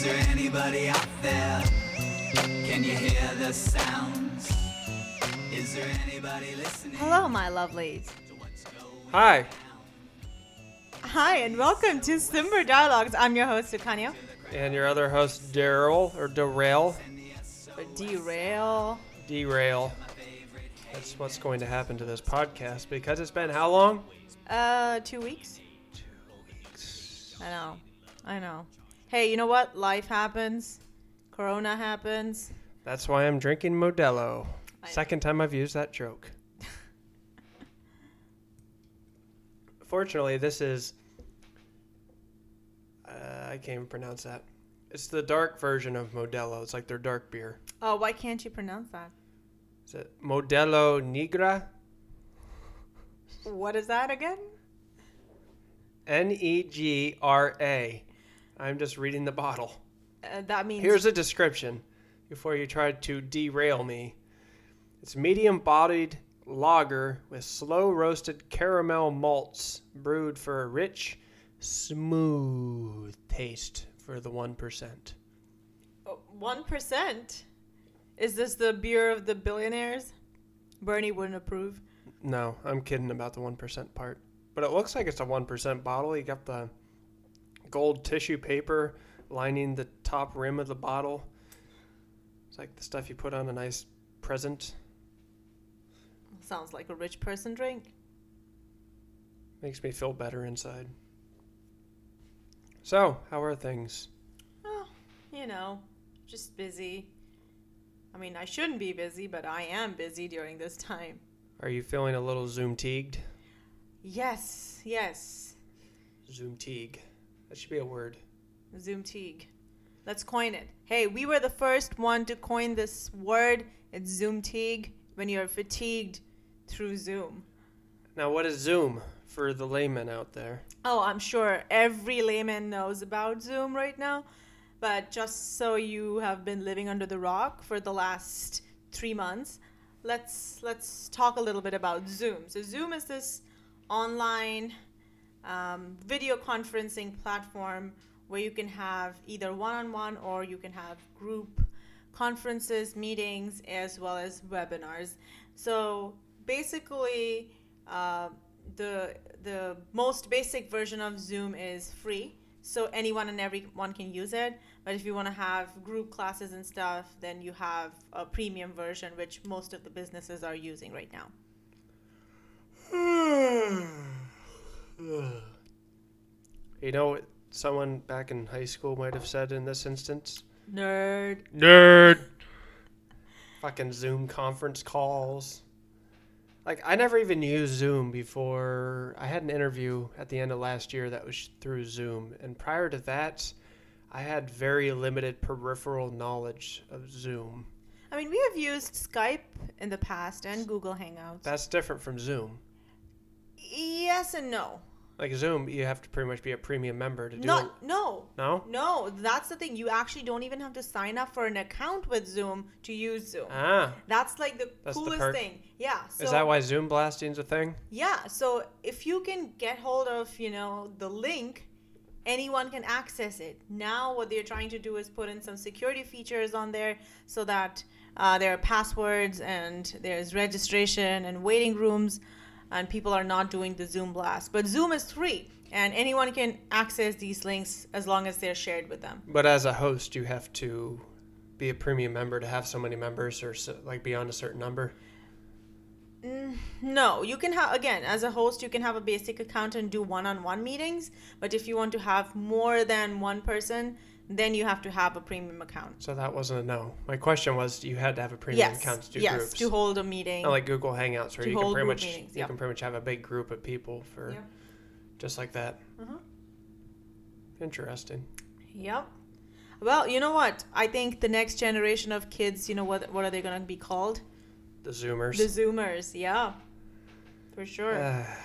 Is there anybody out there? Can you hear the sounds? Is there anybody listening? Hello, my lovelies. Hi. Hi, and welcome to Simber Dialogues. I'm your host, Sukanya. And your other host, Daryl, or Derail. Derail. Derail. That's what's going to happen to this podcast because it's been how long? Uh, two weeks. Two weeks. I know. I know. Hey, you know what? Life happens. Corona happens. That's why I'm drinking Modelo. I- Second time I've used that joke. Fortunately, this is. Uh, I can't even pronounce that. It's the dark version of Modelo. It's like their dark beer. Oh, why can't you pronounce that? Is it Modelo Negra? What is that again? N E G R A. I'm just reading the bottle. Uh, that means. Here's a description before you try to derail me. It's medium bodied lager with slow roasted caramel malts brewed for a rich, smooth taste for the 1%. One. Is this the beer of the billionaires? Bernie wouldn't approve. No, I'm kidding about the 1% part. But it looks like it's a 1% bottle. You got the gold tissue paper lining the top rim of the bottle. It's like the stuff you put on a nice present. Sounds like a rich person drink. Makes me feel better inside. So, how are things? Oh, you know, just busy. I mean, I shouldn't be busy, but I am busy during this time. Are you feeling a little Zoom teagued? Yes, yes. Zoom teague. That should be a word. Zoom Teague. Let's coin it. Hey, we were the first one to coin this word. It's Zoom Teague when you're fatigued through Zoom. Now, what is Zoom for the layman out there? Oh, I'm sure every layman knows about Zoom right now, but just so you have been living under the rock for the last three months, let's let's talk a little bit about Zoom. So Zoom is this online um, video conferencing platform where you can have either one-on-one or you can have group conferences, meetings, as well as webinars. So basically, uh, the the most basic version of Zoom is free, so anyone and everyone can use it. But if you want to have group classes and stuff, then you have a premium version, which most of the businesses are using right now. You know what someone back in high school might have said in this instance? Nerd. Nerd. Fucking Zoom conference calls. Like I never even used Zoom before. I had an interview at the end of last year that was through Zoom, and prior to that, I had very limited peripheral knowledge of Zoom. I mean, we have used Skype in the past and Google Hangouts. That's different from Zoom. yes and no. Like Zoom, you have to pretty much be a premium member to do it. Not no. No? No, that's the thing. You actually don't even have to sign up for an account with Zoom to use Zoom. Ah, That's like the That's coolest perk. thing. Yeah. So is that why Zoom blasting's a thing? Yeah. So if you can get hold of, you know, the link, anyone can access it. Now what they're trying to do is put in some security features on there so that uh, there are passwords and there's registration and waiting rooms and people are not doing the Zoom blast. But Zoom is free and anyone can access these links as long as they're shared with them. But as a host, you have to be a premium member to have so many members, or so, like beyond a certain number. Mm, No, you can have again as a host you can have a basic account and do one-on-one meetings, but if you want to have more than one person, then you have to have a premium account. So that wasn't a no. My question was, you had to have a premium yes, account to do yes, groups. to hold a meeting. Not like Google Hangouts, where you can pretty much meetings, you yeah. can pretty much have a big group of people for Yep. just like that. Uh-huh. Interesting. Yep. Well, you know what? I think the next generation of kids, you know what? What are they going to be called? The Zoomers. The Zoomers. Yeah, for sure. Uh,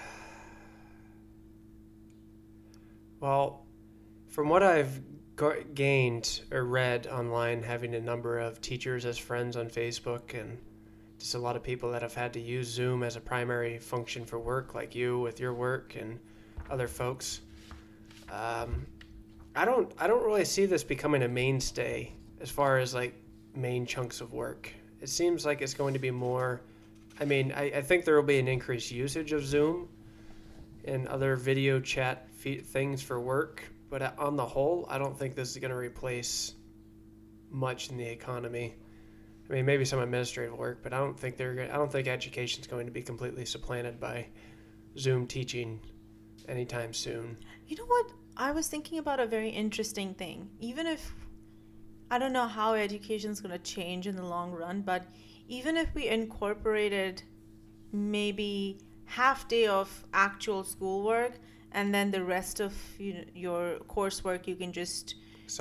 well, from what I've gained or read online, having a number of teachers as friends on Facebook, and just a lot of people that have had to use Zoom as a primary function for work, like you with your work and other folks. Um, I don't I don't really see this becoming a mainstay as far as like main chunks of work. It seems like it's going to be more. I mean, I, I think there will be an increased usage of Zoom and other video chat fe- things for work, but uh, on the whole, I don't think this is going to replace much in the economy. I mean, maybe some administrative work, but I don't think they're. I don't think education is going to be completely supplanted by Zoom teaching anytime soon. You know what? I was thinking about a very interesting thing. Even if I don't know how education is going to change in the long run, but even if we incorporated maybe half day of actual schoolwork and then the rest of you know, your coursework you can just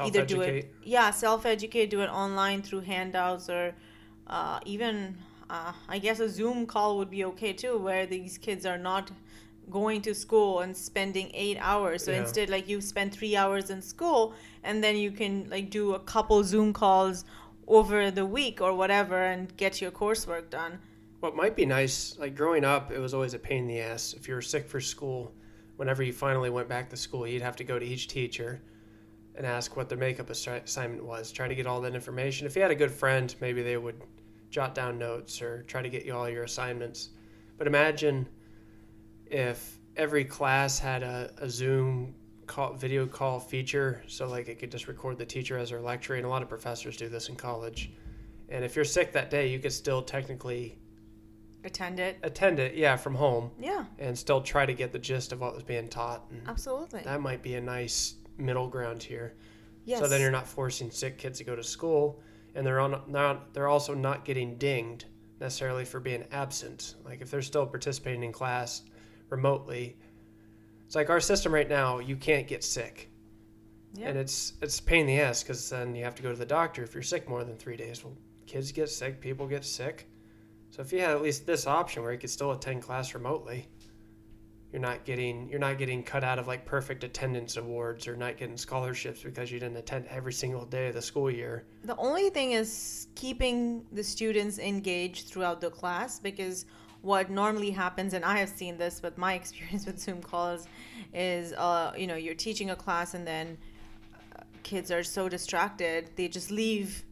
either do it yeah self-educate do it online through handouts or uh, even uh, i guess a zoom call would be okay too where these kids are not going to school and spending eight hours so Yeah. instead like you spend three hours in school and then you can like do a couple zoom calls over the week or whatever and get your coursework done What might be nice, like growing up, it was always a pain in the ass. If you were sick for school, whenever you finally went back to school, you'd have to go to each teacher and ask what their makeup assignment was, try to get all that information. If you had a good friend, maybe they would jot down notes or try to get you all your assignments. But imagine if every class had a, a Zoom call, video call feature, so like it could just record the teacher as they're lecturing. A lot of professors do this in college. And if you're sick that day, you could still technically attend it attend it, yeah, from home, yeah and still try to get the gist of what was being taught. And absolutely that might be a nice middle ground here. yes So then you're not forcing sick kids to go to school, and they're on not they're also not getting dinged necessarily for being absent. Like if they're still participating in class remotely, it's like our system right now. You can't get sick, yeah. and it's it's a pain in the ass because then you have to go to the doctor if you're sick more than three days. Well, kids get sick, people get sick. So if you had at least this option where you could still attend class remotely, you're not getting you're not getting cut out of like perfect attendance awards or not getting scholarships because you didn't attend every single day of the school year. The only thing is keeping the students engaged throughout the class because what normally happens, and I have seen this with my experience with Zoom calls, is uh, you know you're teaching a class and then uh, kids are so distracted they just leave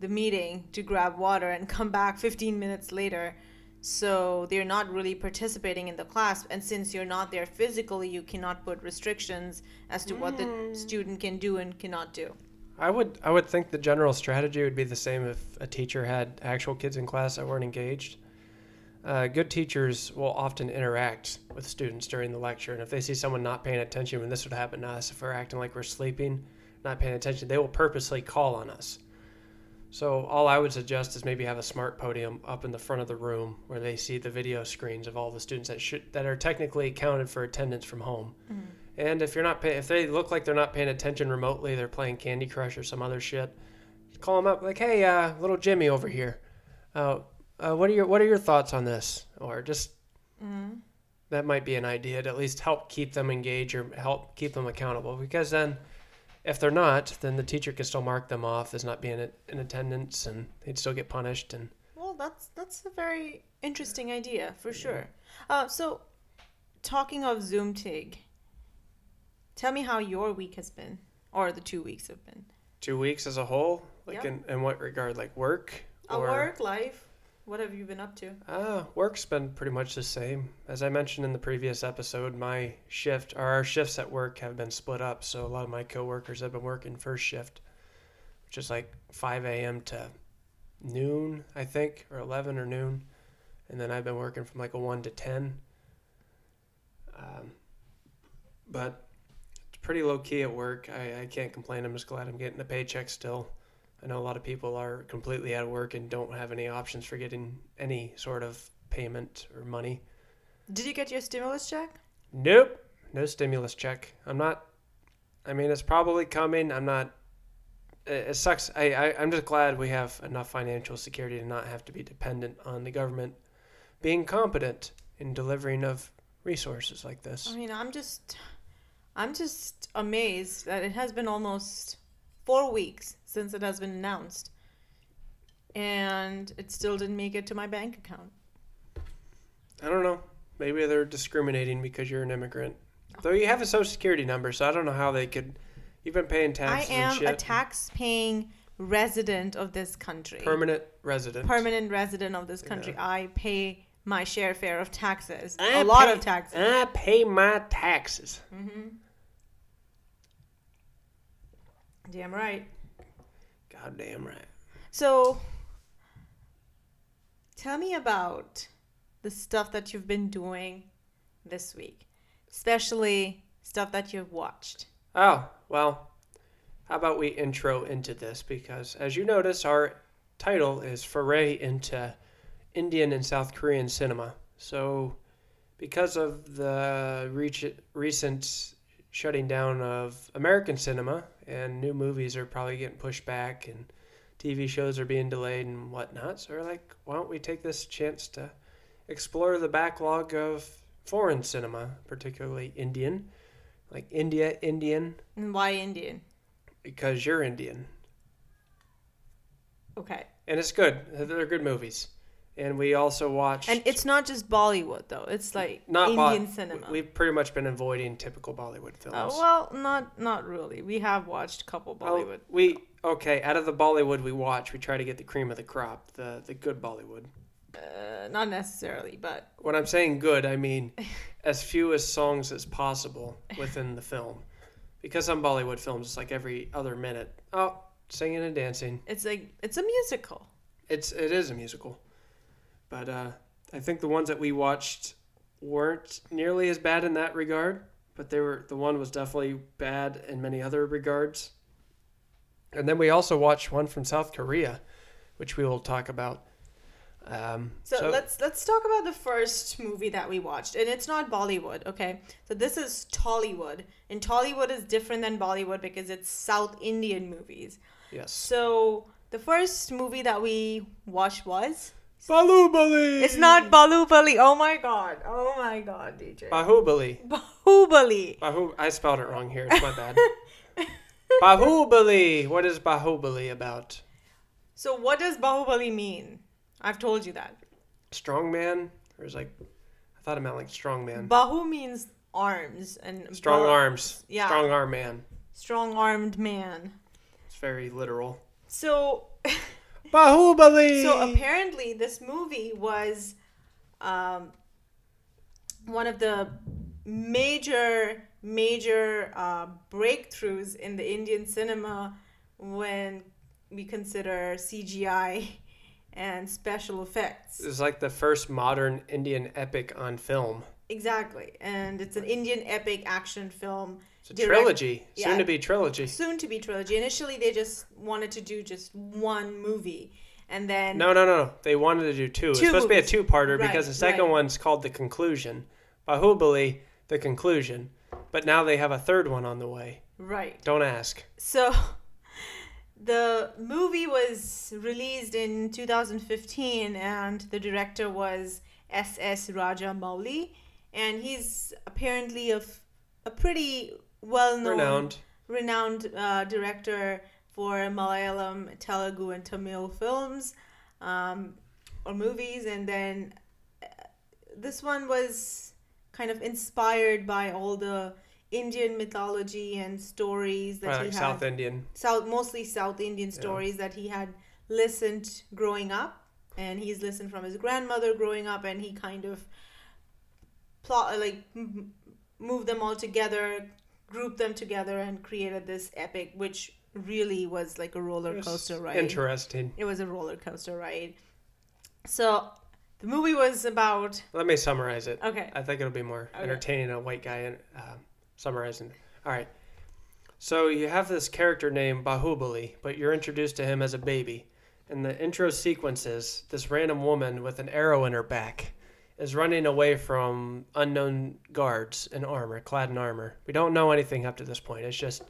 the meeting to grab water and come back 15 minutes later. So they're not really participating in the class, and since you're not there physically, you cannot put restrictions as to what the student can do and cannot do. I would I would think the general strategy would be the same if a teacher had actual kids in class that weren't engaged. Uh, good teachers will often interact with students during the lecture, and if they see someone not paying attention, when this would happen to us, if we're acting like we're sleeping, not paying attention, they will purposely call on us. So all I would suggest is maybe have a smart podium up in the front of the room where they see the video screens of all the students that should that are technically counted for attendance from home. And if you're not pay- if they look like they're not paying attention remotely, they're playing Candy Crush or some other shit. Call them up like, "Hey, uh, little Jimmy over here. Uh, uh, what are your what are your thoughts on this?" Or just that might be an idea to at least help keep them engaged or help keep them accountable. Because then, if they're not, then the teacher can still mark them off as not being in- in attendance, and they'd still get punished. And Well, that's that's a very interesting idea for sure. Uh, so, talking of Zoom Tig, tell me how your week has been, or the two weeks have been. two weeks as a whole, like Yeah. in, in what regard, like work? Uh, work, life, what have you been up to? Uh, work's been pretty much the same. As I mentioned in the previous episode, my shift or our shifts at work have been split up. So a lot of my coworkers have been working first shift, which is like 5 a.m. to noon, I think, or 11 or noon. And then I've been working from like a 1 to 10. Um, but it's pretty low key at work. I, I can't complain. I'm just glad I'm getting a paycheck still. I know a lot of people are completely out of work and don't have any options for getting any sort of payment or money. Did you get your stimulus check? Nope, no stimulus check. I'm not. I mean, it's probably coming. I'm not. It, it sucks. I, I I'm just glad we have enough financial security to not have to be dependent on the government being competent in delivering of resources like this. I mean, I'm just, I'm just amazed that it has been almost four weeks since it has been announced, and it still didn't make it to my bank account. I don't know. Maybe they're discriminating because you're an immigrant. Though you have a social security number, so I don't know how they could You've been paying I taxes and am a tax-paying resident of this country. Permanent resident. Permanent resident of this country. Yeah. I pay my share fare of taxes. I a lot pay- of taxes. I pay my taxes. Mm-hmm. Damn right. Goddamn right. So, tell me about the stuff that you've been doing this week, especially stuff that you've watched. Oh, well, how about we intro into this? Because as you notice, our title is Foray into Indian and South Korean cinema. So, because of the recent shutting down of American cinema and new movies are probably getting pushed back and TV shows are being delayed and whatnot, so we're like, why don't we take this chance to explore the backlog of foreign cinema, particularly Indian, like India, Indian, And why Indian? because you're Indian. Okay. And it's good. They're good movies. And we also watched. And it's not just Bollywood, though. It's like not Bo- Indian cinema. We've pretty much been avoiding typical Bollywood films. Uh, well, not not really. We have watched a couple Well, Bollywood. we okay. Out of the Bollywood we watch, we try to get the cream of the crop, the the good Bollywood. Uh, not necessarily, but When I'm saying good, I mean as few as songs as possible within the film, because some Bollywood films, it's like every other minute, oh, singing and dancing. it's like it's a musical. It's it is a musical, but uh, I think the ones that we watched weren't nearly as bad in that regard. But they were the one was definitely bad in many other regards. And then we also watched one from South Korea, which we will talk about. Um, So, let's let's talk about the first movie that we watched, and it's not Bollywood, okay? So this is Tollywood, and Tollywood is different than Bollywood because it's South Indian movies. yes, So the first movie that we watched was Bahubali. it's not Balubali. Oh my god! Oh my god, DJ. Bahubali. Bahubali. Bahu. I spelled it wrong here. It's my bad. Bahubali. What is Bahubali about? So what does Bahubali mean? I've told you that. Strongman, or is like, I thought it meant like strongman. Bahu means arms and Strong arms. yeah. Strong arm man. strong armed man. It's very literal. So Bahubali. so apparently this movie was um, one of the major major uh, breakthroughs in the Indian cinema when we consider CGI and special effects. It's like the first modern Indian epic on film. Exactly, and it's an Indian epic action film. It's a direct- trilogy, yeah. soon to be trilogy. soon to be trilogy. Initially, they just wanted to do just one movie, and then No, no, no, no. They wanted to do two. It's Two supposed to be a two-parter Right, because the second right. one's called the conclusion. Bahubali, the conclusion. But now they have a third one on the way. right. Don't ask. So, the movie was released in 2015, and the director was S.S. Rajamouli, and he's apparently a, f- a pretty well-known, Renowned. renowned uh, director for Malayalam, Telugu, and Tamil films um, or movies. And then uh, this one was kind of inspired by all the Indian mythology and stories that Right, he like had. South Indian. South, mostly South Indian stories that he had listened growing up, and he's listened from his grandmother growing up, and he kind of plot like m- moved them all together, grouped them together, and created this epic, which really was like a roller coaster ride. Interesting. It was a roller coaster ride. So the movie was about Let me summarize it. okay. I think it'll be more Okay. entertaining a white guy and uh, summarizing. All right. So you have this character named Bahubali, but you're introduced to him as a baby. In the intro sequences, this random woman with an arrow in her back is running away from unknown guards in armor, clad in armor. We don't know anything up to this point. It's just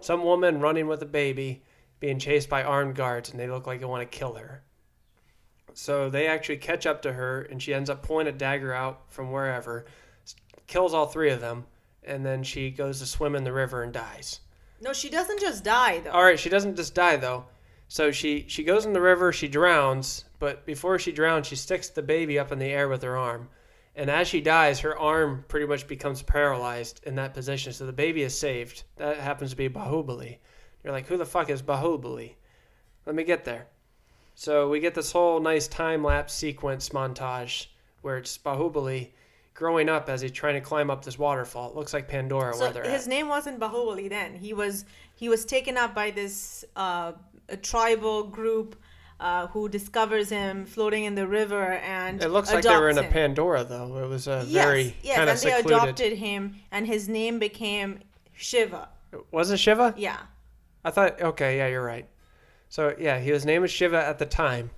some woman running with a baby being chased by armed guards, and they look like they want to kill her. So they actually catch up to her, and she ends up pulling a dagger out from wherever, kills all three of them, and then she goes to swim in the river and dies. No, she doesn't just die though. All right, she doesn't just die though. So she she goes in the river, she drowns, but before she drowns, she sticks the baby up in the air with her arm, And as she dies, her arm pretty much becomes paralyzed in that position. So the baby is saved. That happens to be Bahubali. You're like, who the fuck is Bahubali? Let me get there. So we get this whole nice time lapse sequence montage where it's Bahubali growing up as he's trying to climb up this waterfall. It looks like Pandora So his at. name wasn't Bahubali then. He was he was taken up by this uh, a tribal group uh, who discovers him floating in the river and It looks like they were in a. Pandora though. It was a Yes, very yes, kind and of they adopted him, and his name became Shiva. Was it Shiva? Yeah. I thought, okay, yeah, you're right. So yeah, he his name is Shiva at the time,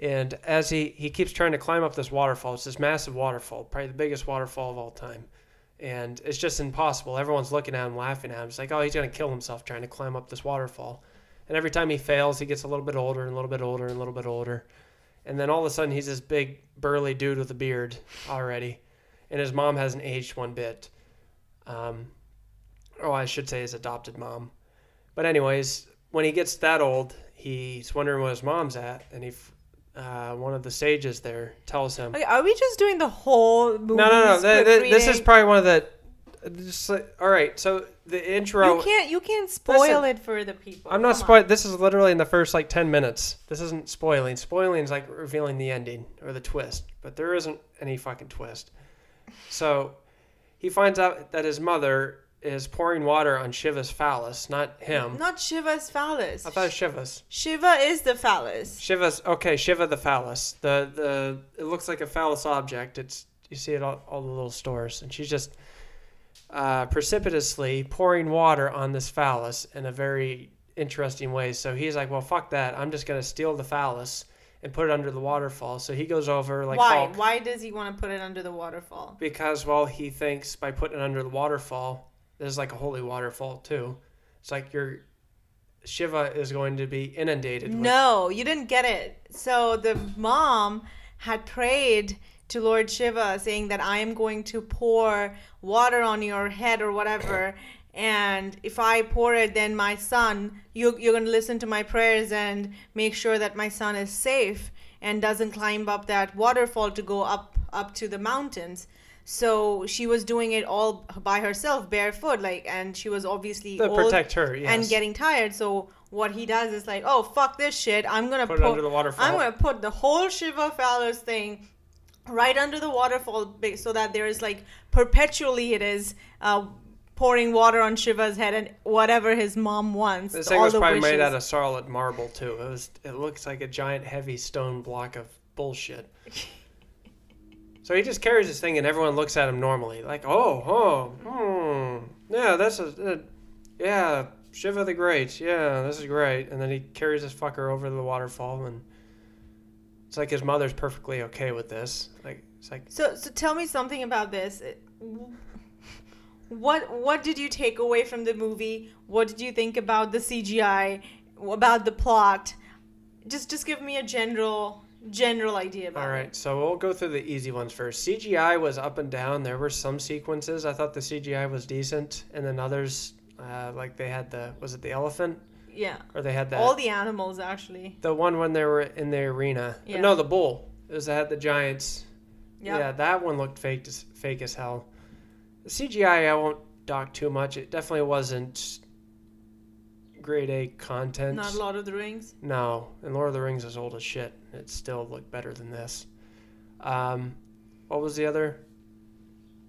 and as he he keeps trying to climb up this waterfall, it's this massive waterfall, probably the biggest waterfall of all time, and it's just impossible. Everyone's looking at him, laughing at him. It's like, oh, he's gonna kill himself trying to climb up this waterfall, and every time he fails, he gets a little bit older and a little bit older and a little bit older, and then all of a sudden he's this big burly dude with a beard already, and his mom hasn't aged one bit. Um, oh, I should say his adopted mom. But anyways, when he gets that old, he's wondering where his mom's at, and he, uh, one of the sages there tells him, Okay, are we just doing the whole movie? "No, no, no. th- th- this is probably one of the. Just like, all right, so the intro. You can't you can't spoil Listen, it for the people. I'm not spoiling. This is literally in the first like ten minutes. This isn't spoiling. Spoiling is like revealing the ending or the twist, but there isn't any fucking twist. So he finds out that his mother is pouring water on Shiva's phallus, not him. Not Shiva's phallus. I thought it was Shiva's. Shiva is the phallus. Shiva's okay. Shiva the phallus. The the it looks like a phallus object. It's you see it all all the little stores, and she's just uh, precipitously pouring water on this phallus in a very interesting way. So he's like, well, fuck that. I'm just gonna steal the phallus and put it under the waterfall. So he goes over like Why? Hulk, Why does he want to put it under the waterfall? because well he thinks by putting it under the waterfall, there's like a holy waterfall too. It's like your Shiva is going to be inundated. with No, you didn't get it. So the mom had prayed to Lord Shiva saying that I am going to pour water on your head or whatever. And if I pour it, then my son, you, you're going to listen to my prayers and make sure that my son is safe and doesn't climb up that waterfall to go up up to the mountains. So she was doing it all by herself, barefoot, like, and she was obviously To old protect her, yes. and getting tired. So what he does is like, oh fuck this shit, I'm gonna Put it under the waterfall. I'm gonna put the whole Shiva phallus thing right under the waterfall so that there is like perpetually it is uh, pouring water on Shiva's head and whatever his mom wants. This thing was probably made out of solid marble too. It was. It looks like a giant, heavy stone block of bullshit. so he just carries this thing, and everyone looks at him normally, like, "Oh, oh, hmm, yeah, that's a, uh, yeah, Shiva the Great, yeah, this is great." And then he carries this fucker over to the waterfall, and it's like his mother's perfectly okay with this. Like, it's like, So, so tell me something about this. What what did you take away from the movie? What did you think about the CGI? About the plot? Just just give me a general general idea about All right, it. so we'll go through the easy ones first. CGI was up and down. There were some sequences I thought the CGI was decent, and then others, uh, like they had the was it the elephant Yeah. or they had that. All the animals actually. the one when they were in the arena. Yeah. No, the bull. It was that had the giants. Yep. Yeah, that one looked fake as fake as hell. The CGI I won't dock too much. It definitely wasn't grade A content. Not Lord of the Rings. No, and Lord of the Rings is old as shit. It still looked better than this. Um, what was the other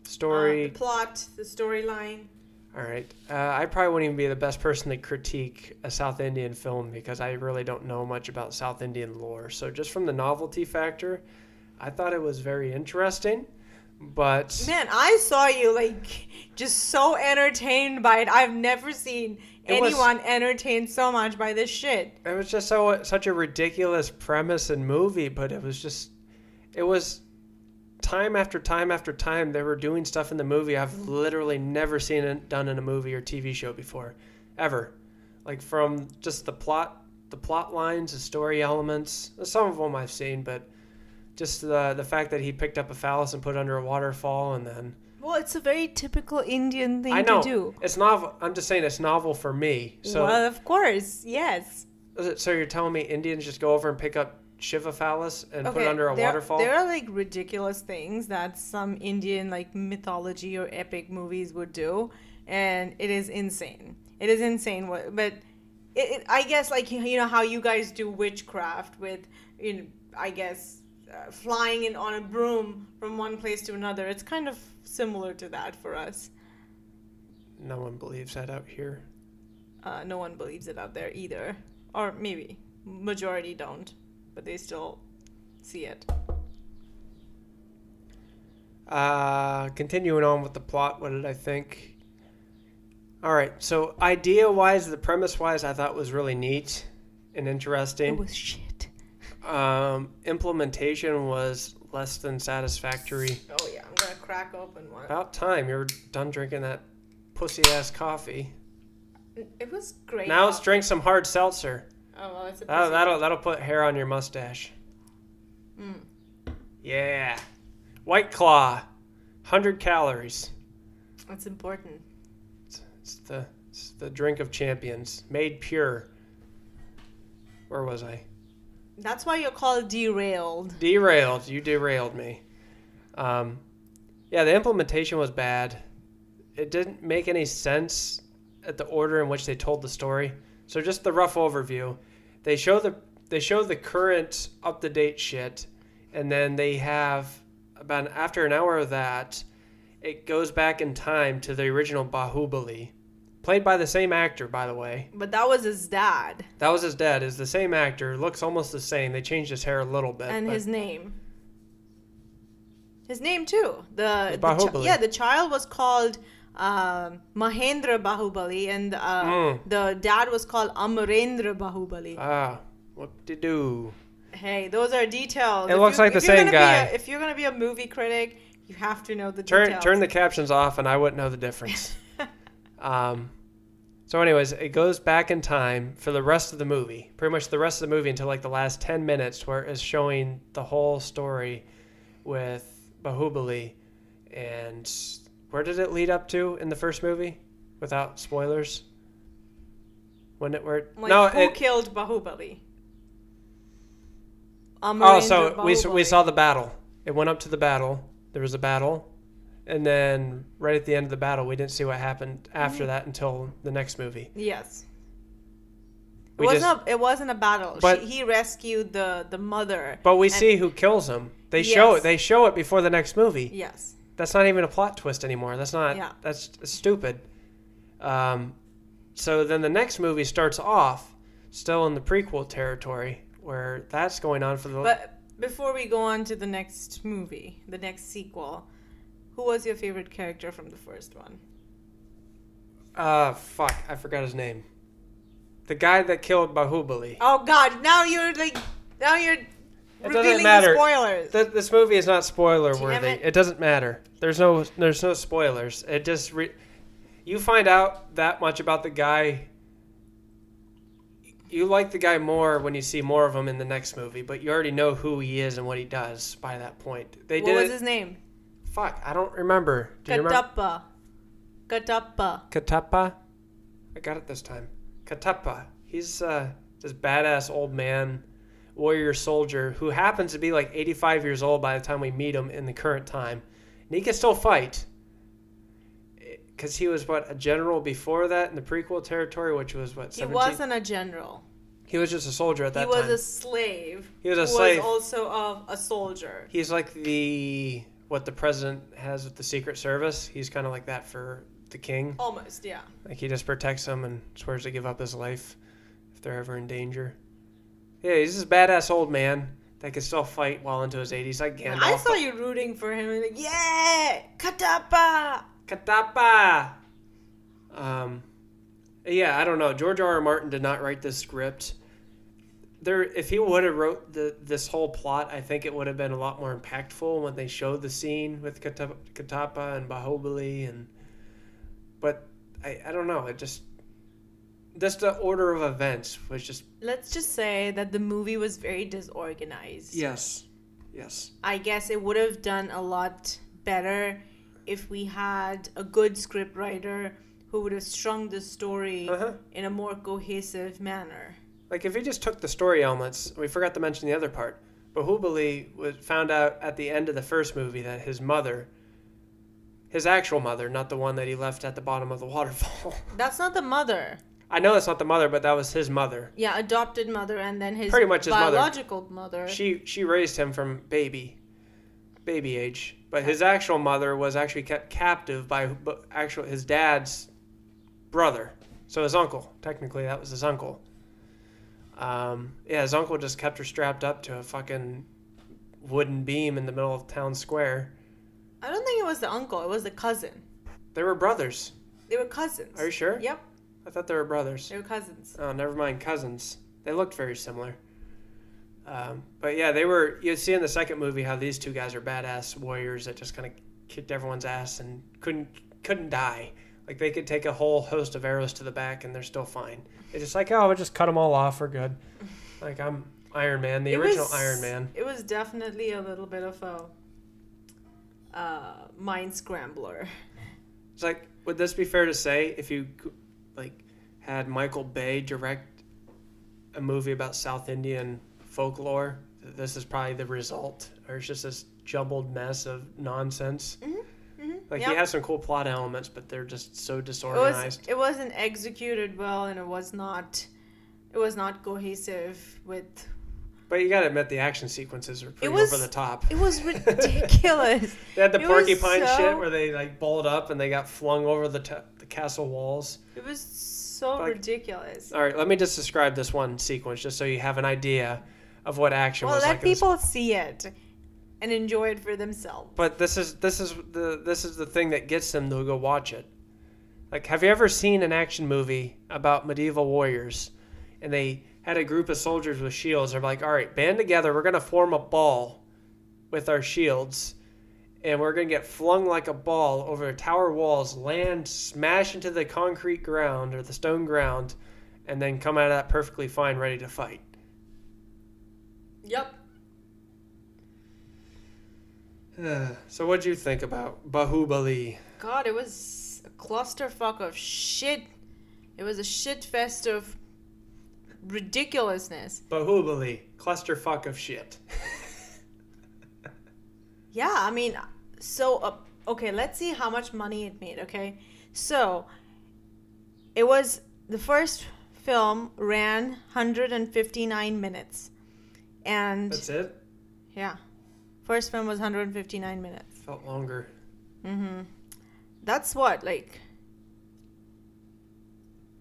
Uh, story? the plot, the storyline. All right, uh, I probably wouldn't even be the best person to critique a South Indian film because I really don't know much about South Indian lore. So just from the novelty factor, I thought it was very interesting. But Man, I saw you like just so entertained by it. I've never seen It was- anyone entertained so much by this shit. It was just so such a ridiculous premise and movie, but it was just it was time after time after time they were doing stuff in the movie I've literally never seen it done in a movie or TV show before, ever. Like from just the plot, the plot lines, the story elements. Some of them I've seen, but just the the fact that he picked up a phallus and put it under a waterfall and then Well, it's a very typical Indian thing I know to do. it's novel. I'm just saying it's novel for me. So well, of course, yes. So you're telling me Indians just go over and pick up Shiva phallus and put it under a there, waterfall? There are like ridiculous things that some Indian like mythology or epic movies would do, and it is insane. It is insane. What, but it, it, I guess like you you know how you guys do witchcraft with, you know, I guess uh, flying in on a broom from one place to another. It's kind of similar to that for us. No one believes that out here. Uh, no one believes it out there either, or maybe majority don't, but they still see it. Uh, continuing on with the plot, what did I think? All right, so idea wise, the premise wise, I thought was really neat and interesting. It was shit. Um, implementation was less than satisfactory. Oh yeah, I'm gonna crack open one. About time you're done drinking that pussy ass coffee. It was great. Now let's drink some hard seltzer. Oh well, it's a That'll, that'll that'll put hair on your mustache. Mm. Yeah, White Claw, hundred calories. That's important. It's the it's the drink of champions, made pure. Where was I? That's why you're called derailed. Derailed. You derailed me. Um, yeah, the implementation was bad. It didn't make any sense at the order in which they told the story. So just the rough overview. They show the they show the current up to date shit, and then they have about after an hour of that, it goes back in time to the original Bahubali, played by the same actor, by the way. But that was his dad That was his dad. Is the same actor. Looks almost the same. They changed his hair a little bit. and but- his name. His name too. The, the chi- Bahubali. yeah, the child was called um Mahendra Bahubali, and uh, Mm. the dad was called Amarendra Bahubali. Ah, what to do? hey, those are details. It If looks you- like the same guy. a- if you're gonna be a movie critic, you have to know the Turn details. turn the captions off, and I wouldn't know the difference. um, so, anyways, it goes back in time for the rest of the movie. Pretty much the rest of the movie until like the last ten minutes, where it's showing the whole story with Bahubali, and where did it lead up to in the first movie? Without spoilers. When it where Like, no who it, killed Bahubali? Oh, so we, we saw the battle. It went up to the battle. There was a battle. And then right at the end of the battle, we didn't see what happened after Mm. that until the next movie. Yes. It We wasn't. just- a, it wasn't a battle. But- she, he rescued the the mother. But we and- see who kills him. They show it. They show it before the next movie. Yes. That's not even a plot twist anymore. That's not. Yeah. That's stupid. Um, so then the next movie starts off still in the prequel territory where that's going on for the. But before we go on to the next movie, the next sequel, who was your favorite character from the first one? uh, fuck, I forgot his name. The guy that killed Bahubali. Oh God! Now you're like, now you're doesn't matter. the spoilers. Th- this movie is not spoiler worthy. it. It. doesn't matter. There's no there's no spoilers. It just re- you find out that much about the guy. You like the guy more when you see more of him in the next movie, but you already know who he is and what he does by that point. They what did was it. his name? Fuck, I don't remember. Do you remember? Katappa. Katappa. Katappa. I got it this time. Katappa. He's uh, this badass old man, warrior soldier who happens to be like 85 years old by the time we meet him in the current time, and he can still fight. Because he was what a general before that in the prequel territory, which was what He wasn't a general. He was just a soldier at that He was time. a slave. He was a slave. Was also a, a soldier. He's like the what the president has with the Secret Service. He's kind of like that for the king. Almost, yeah. Like he just protects them and swears to give up his life if they're ever in danger. Yeah, he's this badass old man that can still fight well into his 80s, like Gandalf. I saw you rooting for him. and Like, yeah, Katappa. Katappa. Um, yeah, I don't know. George R. R. Martin did not write this script. There, if he would have wrote the this whole plot, I think it would have been a lot more impactful when they showed the scene with Katappa and Bahubali, and but I, I don't know. It just just the order of events was just Let's just say that the movie was very disorganized. yes, yes. I guess it would have done a lot better if we had a good script writer who would have strung the story Uh-huh. in a more cohesive manner. Like if he just took the story elements, we forgot to mention the other part. Bahubali was found out at the end of the first movie that his mother, his actual mother, not the one that he left at the bottom of the waterfall. That's not the mother. I know that's not the mother, but that was his mother. Yeah, adopted mother and then his Pretty much his mother. biological mother. She she raised him from baby, baby age. But his actual mother was actually kept captive by actual his dad's brother. So his uncle. Technically, that was his uncle. Um, yeah, his uncle just kept her strapped up to a fucking wooden beam in the middle of town square. I don't think it was the uncle. It was the cousin. They were brothers. They were cousins. Are you sure? Yep, I thought they were brothers. they were cousins. Oh, never mind, cousins. They looked very similar. Um, but yeah, they were. You see in the second movie how these two guys are badass warriors that just kind of kicked everyone's ass and couldn't couldn't die. Like they could take a whole host of arrows to the back and they're still fine. It's just like, oh, we'll just cut them all off. We're good. Like I'm Iron Man, the It original was- Iron Man. It was definitely a little bit of a uh, mind scrambler. It's like, would this be fair to say if you like had Michael Bay direct a movie about South Indian folklore? This is probably the result, or it's just this jumbled mess of nonsense. Mm-hmm. Like Yep. he has some cool plot elements, but they're just so It was disorganized. it wasn't executed well, and it was not it was not cohesive with. But you gotta admit the action sequences are pretty was- over the top. It was ridiculous. They had the it porcupine so- shit where they like balled up and they got flung over the t- the castle walls. it was so Like- ridiculous. All right, let me just describe this one sequence just so you have an idea of what action Well, was let like. in this people see it and enjoy it for themselves. But this is this is the this is the thing that gets them to go watch it. Like, have you ever seen an action movie about medieval warriors, and they had a group of soldiers with shields? They're like, all right, band together. We're gonna form a ball with our shields, and we're gonna get flung like a ball over tower walls, land, smash into the concrete ground or the stone ground, and then come out of that perfectly fine, ready to fight. Yep. so, what'd you think about Bahubali? God, it was a clusterfuck of shit. It was a shit fest of ridiculousness. Bahubali, clusterfuck of shit. Yeah, I mean, so uh, okay, let's see how much money it made. Okay, so it was the first film ran 159 minutes, and That's it. yeah, first film was 159 minutes. Felt longer. Mm-hmm. That's what like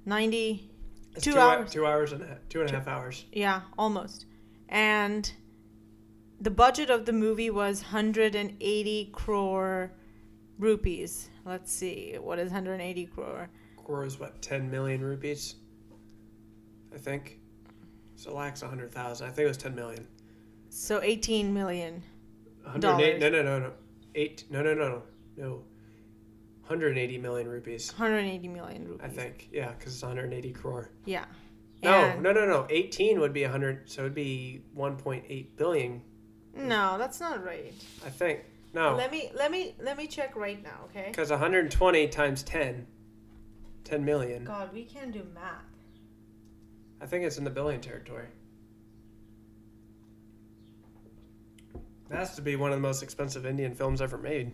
90 Two two, hours. two hours and a, two and a half hours. Yeah, almost. And the budget of the movie was 180 crore rupees. Let's see, what is 180 crore? Crore is what ten million rupees. I think. So lakhs a hundred thousand. I think it was ten million. So 18 million. 108, no, no, no, no. Eight. No, no, no, no. No. 180 million rupees. 180 million rupees. I think. Yeah, because it's 180 crore. Yeah. No, And- no, no, no. 18 would be 100. So it'd be 1.8 billion. Mm. No, that's not right. I think. No, Let me let me let me check right now, okay? because 120 times 10. 10 million. God, we can't do math. I think it's in the billion territory. That has to be one of the most expensive Indian films ever made.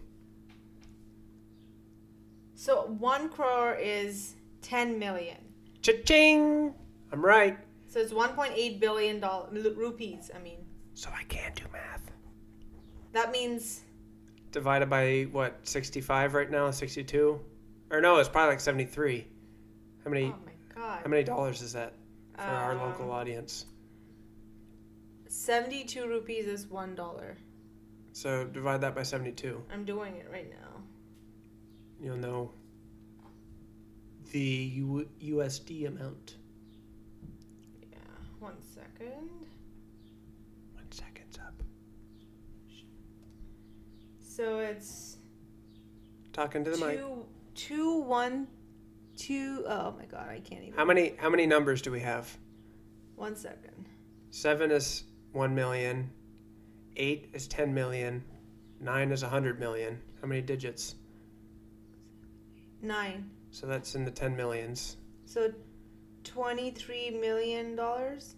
So 1 crore is 10 million. Cha-ching! I'm right. So it's 1.8 billion dollar rupees, I mean. So I can't do math. That means Divided by what, 65 right now? 62? Or no, it's probably like 73. How many oh my god. how many dollars is that for our Um, local audience? 72 rupees is one dollar. So divide that by 72. I'm doing it right now. You'll know the U- USD amount. Yeah, one second. One second's up. So it's Talking to the mic. two, two, one, two. Oh my god, I can't even. How many how many numbers do we have? One second. Seven is one million. Eight is ten million. Nine is a hundred million. How many digits? Nine. So that's in the ten millions. So twenty-three million dollars.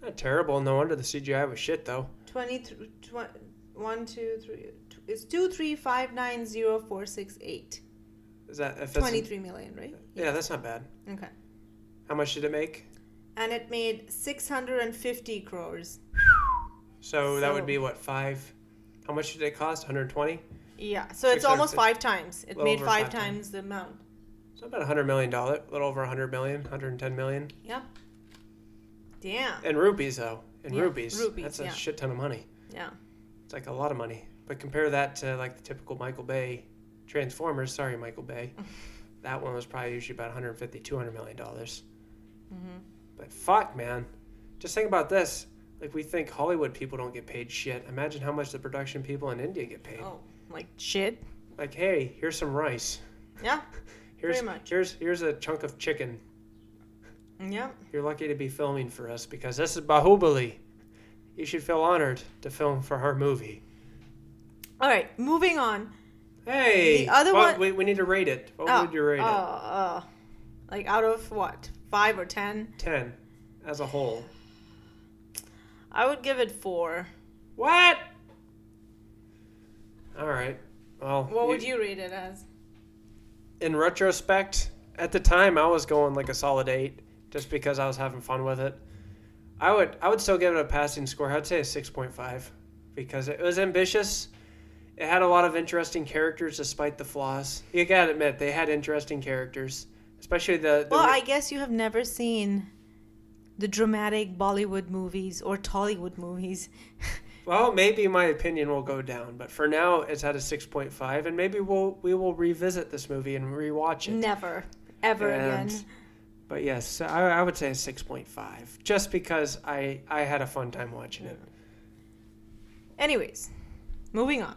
Not terrible. No wonder the CGI was shit though. Twenty th- tw- one, two, three. Two, it's two three five nine zero four six eight. Is that if that's Twenty-three million, right? Yeah, that's not bad. Okay. How much did it make? And it made six hundred and fifty crores. So, that would be what five? How much did it cost? 120. Yeah, so it's almost five times. It made five, five times. times the amount. So about a 100 million dollar, a little over 100 million, 110 million. Yep. Damn. In rupees though, in Yeah, rupees, rupees, that's a yeah. shit ton of money. Yeah. It's like a lot of money. But compare that to like the typical Michael Bay Transformers. Sorry, Michael Bay. that one was probably usually about 150, 200 million dollars. Mm-hmm. But fuck, man. Just think about this. Like we think Hollywood people don't get paid shit. Imagine how much the production people in India get paid. Oh, like shit. Like, hey, here's some rice. Yeah. Here's Pretty much. here's here's a chunk of chicken. Yeah. You're lucky to be filming for us because this is Baahubali. You should feel honored to film for her movie. All right, moving on. Hey, The other what- one- we, we need to rate it. What oh, would you rate oh, it? oh. like out of what? Five or ten? Ten, as a whole. I would give it four. What? All right. Well, What would you rate it as? In retrospect, at the time, I was going like a solid eight, just because I was having fun with it. I would I would still give it a passing score. I'd say a six point five, because it was ambitious. It had a lot of interesting characters despite the flaws. You gotta admit they had interesting characters, especially the. the Well, I guess you have never seen the dramatic Bollywood movies or Tollywood movies. Well, maybe my opinion will go down, but for now it's at a six point five, and maybe we'll we will revisit this movie and rewatch it. Never, ever And- again. But yes, I, I would say a six point five, just because I I had a fun time watching it. Anyways, moving on.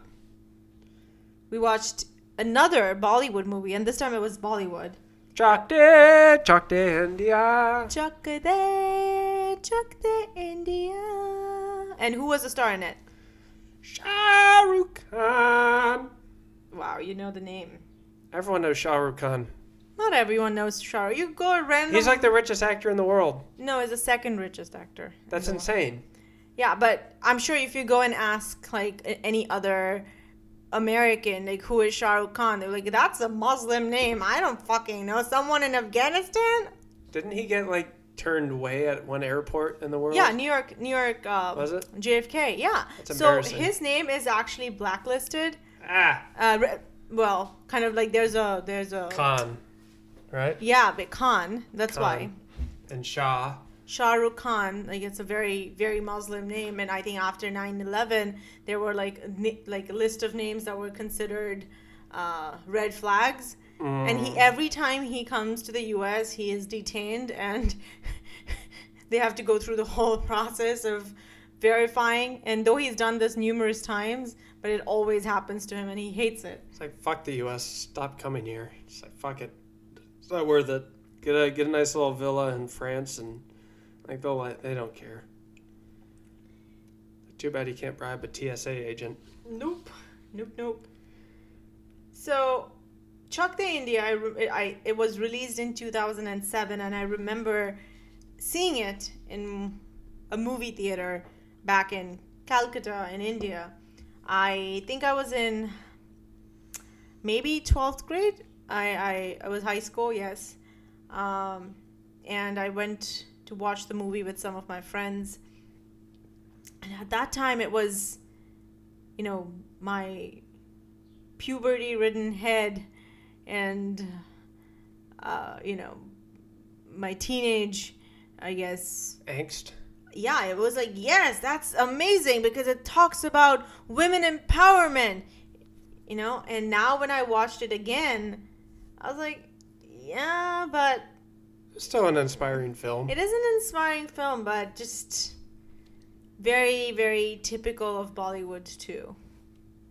We watched another Bollywood movie, and this time it was Bollywood. Chak de, chak de India. Chak de, chak de India. And who was the star in it? Shah Rukh Khan. Wow, you know the name. Everyone knows Shah Rukh Khan. Not everyone knows Shah. Rukh. You go random. He's like the richest actor in the world. no, he's the second richest actor. in That's world. insane. Yeah, but I'm sure if you go and ask like any other American, like who is Shah Rukh Khan, they're like, that's a Muslim name. I don't fucking know. Someone in Afghanistan? Didn't he get like turned away at one airport in the world? Yeah, New York, New York. Uh, Was it? JFK? Yeah. That's so his name is actually blacklisted. Ah, Uh, well, kind of like there's a there's a Khan, right? yeah, but Khan. That's why. And Shah. Shah Rukh Khan, like it's a very, very Muslim name, and I think after 9/11, there were like like a list of names that were considered uh, red flags. And he every time he comes to the U.S., he is detained, and they have to go through the whole process of verifying. And though he's done this numerous times, but it always happens to him, and he hates it. It's like fuck the U.S. Stop coming here. It's like fuck it. It's not worth it. Get a get a nice little villa in France and like they'll they don't care. Too bad he can't bribe a TSA agent. Nope. Nope, nope. So, Chak De India, I, I, it was released in 2007, and I remember seeing it in a movie theater back in Calcutta, in India. I think I was in maybe 12th grade. I, I, I was high school, yes. Um, and I went to watch the movie with some of my friends. And at that time, it was you know, my puberty ridden head and, uh, you know, my teenage, I guess. Angst. Yeah, it was like, yes, that's amazing because it talks about women empowerment, you know? And now when I watched it again, I was like, yeah, but Still an inspiring film. it is an inspiring film, but just very, very typical of Bollywood, too.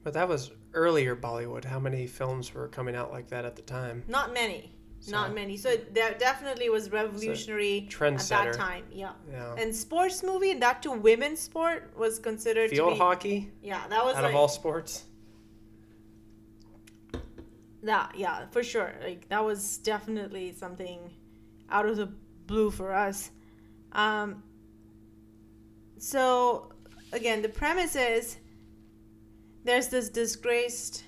But that was earlier Bollywood. How many films were coming out like that at the time? Not many. So- Not many. So de- definitely was revolutionary at that time. Yeah. Yeah. And sports movie, and that to women's sport was considered to Field be, hockey Yeah, that was out like of all sports. That. Yeah, for sure. Like that was definitely something out of the blue for us. Um, so again, the premise is there's this disgraced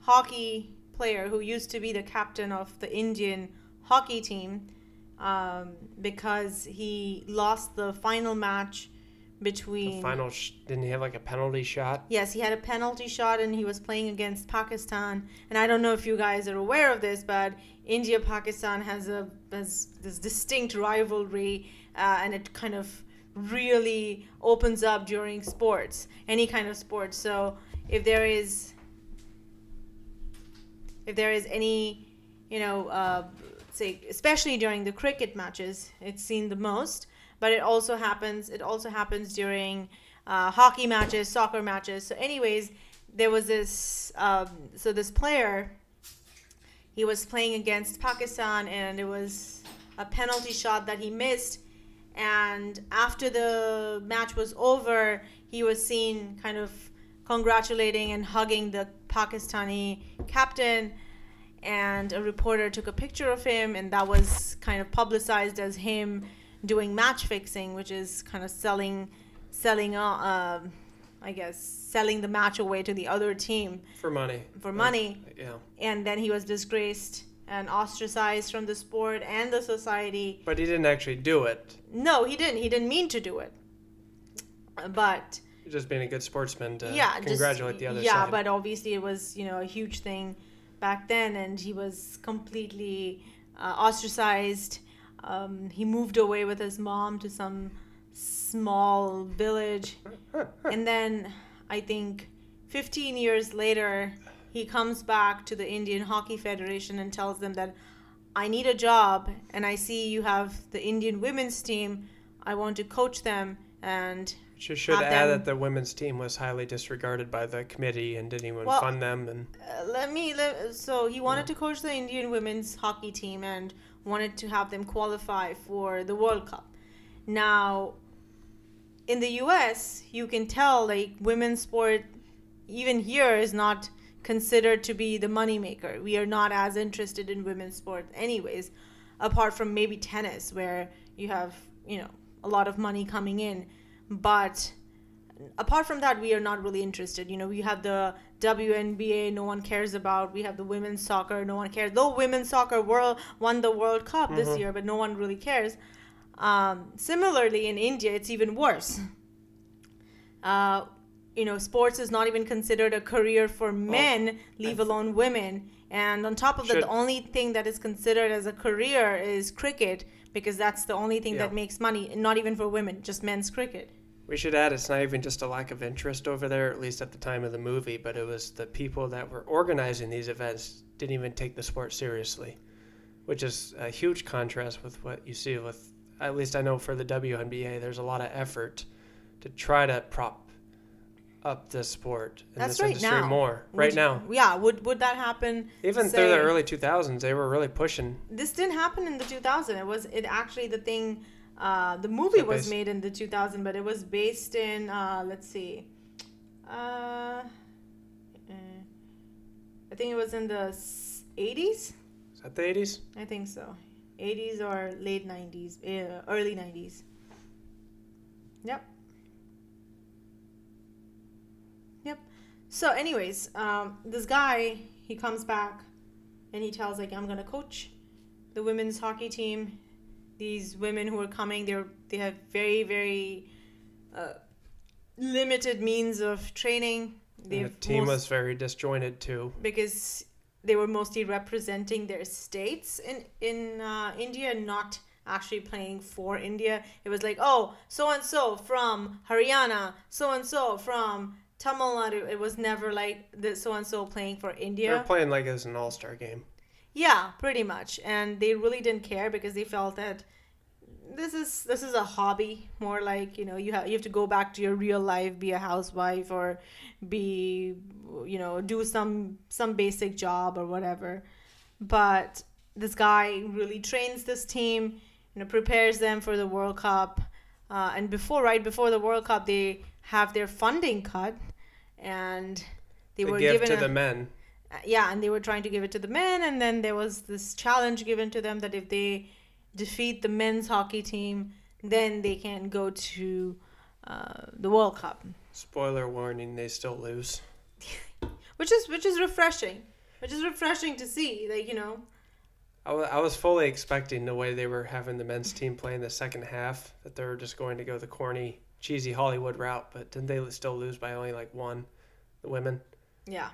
hockey player who used to be the captain of the Indian hockey team um, because he lost the final match between The final sh- didn't he have like a penalty shot? Yes, he had a penalty shot and he was playing against Pakistan. And I don't know if you guys are aware of this, but India Pakistan has a has this distinct rivalry, uh, and it kind of really opens up during sports, any kind of sports. So if there is if there is any, you know, uh, say especially during the cricket matches, it's seen the most. But it also happens. It also happens during uh, hockey matches, soccer matches. So, anyways, there was this. Um, so this player, he was playing against Pakistan, and it was a penalty shot that he missed. And after the match was over, he was seen kind of congratulating and hugging the Pakistani captain. And a reporter took a picture of him, and that was kind of publicized as him doing match fixing, which is kind of selling, selling, uh, um, I guess, selling the match away to the other team For money. for money. Yeah. And then he was disgraced and ostracized from the sport and the society. But he didn't actually do it. No, he didn't. He didn't mean to do it. But just being a good sportsman to yeah, just- congratulate the other yeah, side. but obviously it was you know a huge thing back then, and he was completely uh, ostracized. Um, he moved away with his mom to some small village, and then I think 15 years later he comes back to the Indian Hockey Federation and tells them that I need a job, and I see you have the Indian women's team. I want to coach them, and Should, should add them- that the women's team was highly disregarded by the committee and didn't even Well- fund them. And Uh, let me let, so he wanted to coach the Indian women's hockey team and wanted to have them qualify for the World Cup. Now in the US, you can tell like women's sport even here is not considered to be the moneymaker. We are not as interested in women's sport anyways, apart from maybe tennis where you have, you know, a lot of money coming in. But apart from that, we are not really interested. You know, we have the WNBA, no one cares about. We have the women's soccer, no one cares. Though women's soccer world won the World Cup this year, but no one really cares. Um, similarly, in India, it's even worse. Uh, you know, sports is not even considered a career for men, leave alone women. And on top of that, the only thing that is considered as a career is cricket because that's the only thing that makes money, not even for women, just men's cricket. We should add it's not even just a lack of interest over there, at least at the time of the movie, but it was the people that were organizing these events didn't even take the sport seriously, which is a huge contrast with what you see with, at least I know for the WNBA, there's a lot of effort to try to prop up this sport in That's this right industry now. more. Would right you- now. Yeah, would would that happen? Even say- through the early 2000s, they were really pushing. This didn't happen in the 2000. It was it actually the thing. Uh, the movie So was bas- made in the 2000, but it was based in uh, let's see, uh, eh, I think it was in the 80s. Is that the 80s? I think so, 80s or late 90s, uh, early 90s. Yep. Yep. So, anyways, um, this guy he comes back and he tells like I'm gonna coach the women's hockey team. These women who are coming, they're they have very very uh, limited means of training. The team most- was very disjointed too. because they were mostly representing their states in in uh, India, not actually playing for India. It was like, oh, so and so from Haryana, so and so from Tamil Nadu. It was never like the so and so playing for India They were playing like it was an all-star game. Yeah, pretty much, and they really didn't care because they felt that this is this is a hobby. More like you know you have you have to go back to your real life be a housewife or be you know do some some basic job or whatever. But this guy really trains this team you know prepares them for the world cup. Uh, and before right before the world cup they have their funding cut and they They were give given to a, the men. Uh, yeah and they were trying to give it to the men and then there was this challenge given to them that if they defeat the men's hockey team, then they can go to uh, the World Cup, Spoiler warning: they still lose. which is which is refreshing. Which is refreshing to see. Like you know, I wa- I was fully expecting the way they were having the men's team play in the second half that they were just going to go the corny, cheesy Hollywood route, but didn't they still lose by only like one, the women? yeah,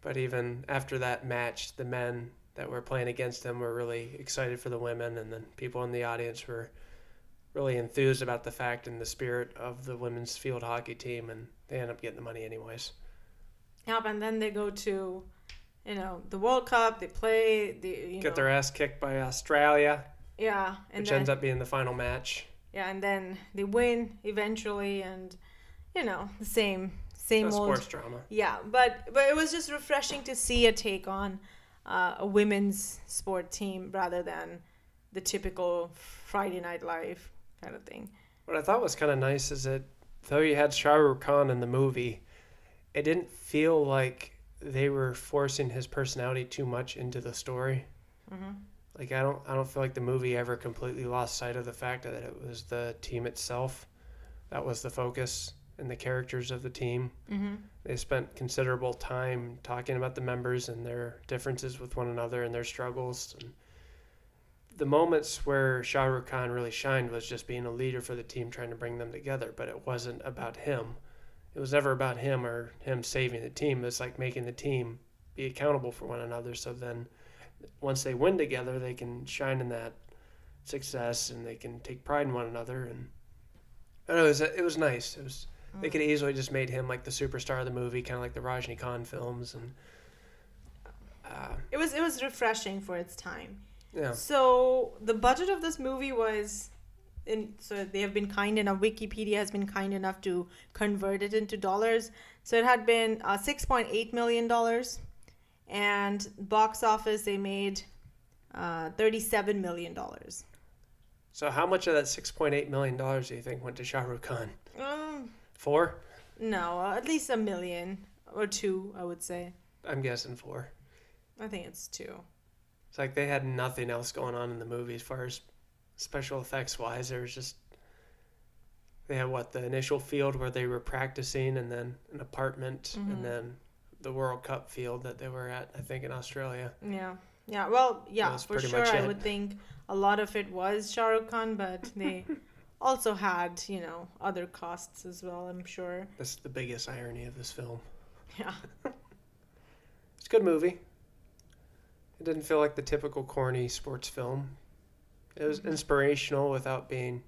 But even after that match, the men that were playing against them were really excited for the women, and then people in the audience were really enthused about the fact and the spirit of the women's field hockey team, and they end up getting the money anyways. Yep, and then they go to, you know, the World Cup. They play. They you Get know, their ass kicked by Australia, yeah, and which then ends up being the final match. yeah, and then they win eventually, and you know the same same old sports drama. yeah. But but it was just refreshing to see a take on uh, a women's sport team rather than the typical Friday Night Live kind of thing. What I thought was kind of nice is that though you had Shah Rukh Khan in the movie, it didn't feel like they were forcing his personality too much into the story. Mhm. Like I don't, I don't feel like the movie ever completely lost sight of the fact that it was the team itself that was the focus and the characters of the team. Mm-hmm. They spent considerable time talking about the members and their differences with one another and their struggles. And the moments where Shah Rukh Khan really shined was just being a leader for the team, trying to bring them together. But it wasn't about him. It was never about him or him saving the team. It's like making the team be accountable for one another. So then, once they win together, they can shine in that success and they can take pride in one another. And I don't know, it was, it was nice. It was they could easily just made him like the superstar of the movie, kind of like the Rajinikanth films, and uh, It was it was refreshing for its time. yeah, So the budget of this movie was, in, so they have been kind enough. Wikipedia has been kind enough to convert it into dollars. So it had been uh, six point eight million dollars, and box office they made uh, thirty seven million dollars. So how much of that six point eight million dollars do you think went to Shah Rukh Khan? Four? no, uh, at least a million or two, I would say. I'm guessing four. I think it's two. It's like they had nothing else going on in the movie as far as special effects wise. There was just they had what the initial field where they were practicing, and then an apartment, Mhm. and then the World Cup field that they were at. I think in Australia. Yeah. Yeah, well, yeah, for sure. I would think a lot of it was Shah Rukh Khan, but they also had, you know, other costs as well, I'm sure. That's the biggest irony of this film. Yeah. It's a good movie. It didn't feel like the typical corny sports film. It was Mhm. inspirational without being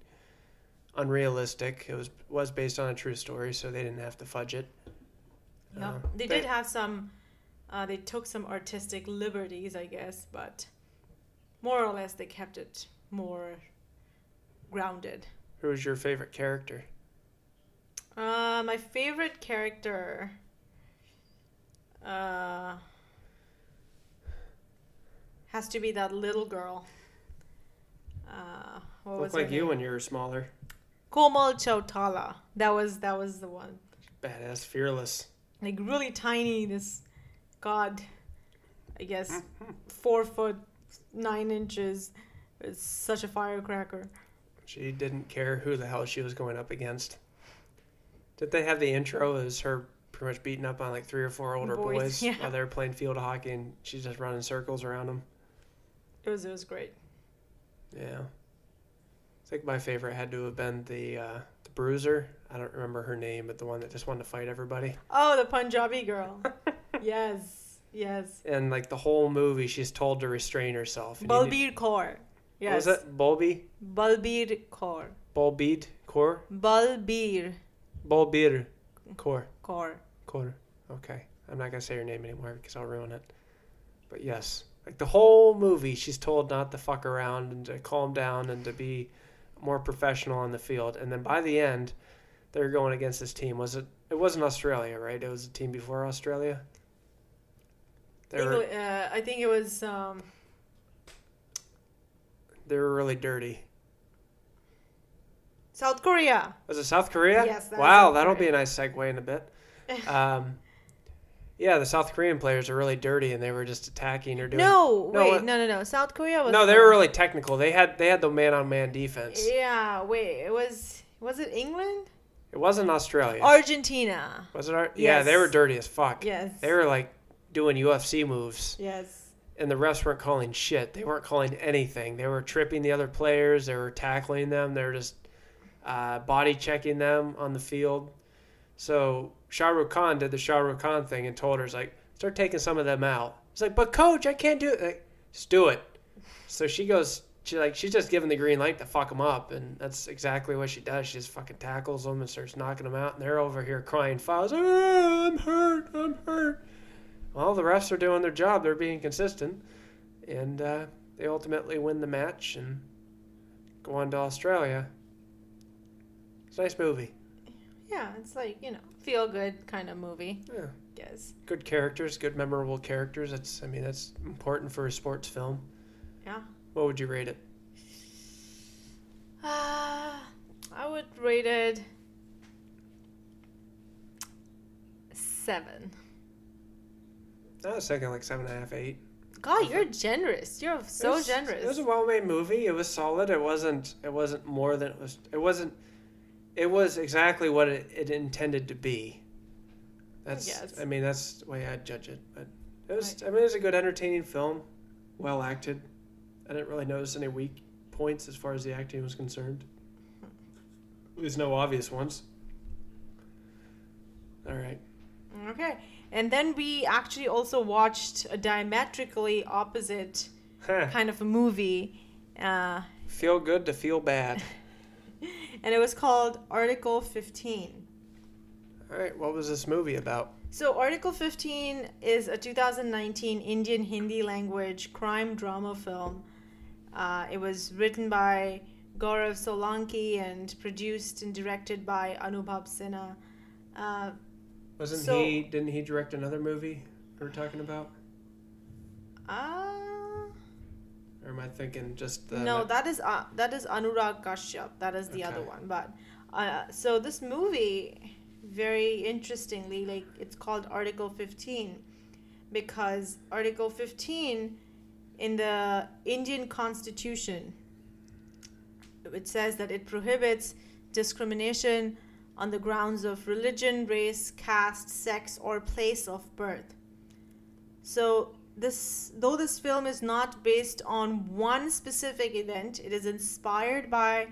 unrealistic. It was was based on a true story, so they didn't have to fudge it. Yeah. Uh, they did have some, uh, they took some artistic liberties, I guess, but more or less they kept it more grounded. Who was your favorite character? Uh, my favorite character. Uh, has to be that little girl. Uh, what Looked her like you when you were smaller. Komal Chautala. That was that was the one. Badass, fearless. Like really tiny. This, God, I guess four foot nine inches. It's such a firecracker. She didn't care who the hell she was going up against. Did they have the intro as her pretty much beating up on like three or four older Boys, boys, yeah. while they were playing field hockey and she's just running circles around them? It was it was great. Yeah. I think my favorite had to have been the uh, the bruiser. I don't remember her name, but the one that just wanted to fight everybody. Oh, the Punjabi girl. yes, yes. And like the whole movie, she's told to restrain herself. Balbir Kaur. What was Yes. it? Bulby? Balbir Kaur. Bulbeed? Core? Balbir Balbir Core. Kaur. Core. Okay. I'm not going to say her name anymore because I'll ruin it. But yes. Like the whole movie, she's told not to fuck around and to calm down and to be more professional on the field. And then by the end, they're going against this team. Was it? It wasn't Australia, right? It was a team before Australia. I They think, were it- uh, I think it was um, they were really dirty. South Korea. Was it South Korea? Yes, that Wow, that'll be a nice segue in a bit. Um, Yeah, the South Korean players are really dirty, and they were just attacking or doing. No, No, wait, what- no, no, no. South Korea was. No, they were really technical. They had they had the man on man defense. Yeah, wait. It was. Was it England? It wasn't Australia. Argentina. was it? Our, Yeah, they were dirty as fuck. Yes. They were like doing UFC moves, Yes. And the refs weren't calling shit. They weren't calling anything. They were tripping the other players. They were tackling them. They were just uh, body checking them on the field. So Shah Rukh Khan did the Shah Rukh Khan thing and told her, "Is like start taking some of them out." He's like, "But coach, I can't do it." Like, just do it. So she goes. She like she's just given the green light to fuck them up, and that's exactly what she does. She just fucking tackles them and starts knocking them out, and they're over here crying fouls. "Ah, I'm hurt. I'm hurt. Well, the refs are doing their job. They're being consistent, and uh, they ultimately win the match and go on to Australia. It's a nice movie. Yeah, it's like you know, feel good kind of movie. Yeah. Yes. Good characters, good memorable characters. That's I mean that's important for a sports film. Yeah. What would you rate it? Uh, I would rate it seven. I was thinking like seven and a half, eight. God, you're generous. You're so It was- generous. It was a well-made movie. It was solid. It wasn't. It wasn't more than it was. It wasn't. It was exactly what it, it intended to be. That's. guess. I mean, that's the way I'd judge it. But it was. I mean, it was a good, entertaining film. Well acted. I didn't really notice any weak points as far as the acting was concerned. Hmm. There's no obvious ones. All right. okay. And then we actually also watched a diametrically opposite Huh. kind of a movie. Uh, Feel good to feel bad. and it was called Article 15. All right. What was this movie about? So, Article 15 is a 2019 Indian Hindi language crime drama film. Uh, it was written by Gaurav Solanki and produced and directed by Anubhav Sinha. Uh, Wasn't So- he? Didn't he direct another movie we are talking about? uh, Or am I thinking just the? no, that is uh, that is Anurag Kashyap. That is the other one. But uh, so this movie, very interestingly, like it's called Article 15 because Article 15 in the Indian Constitution it says that it prohibits discrimination on the grounds of religion, race, caste, sex, or place of birth. So this though this film is not based on one specific event, it is inspired by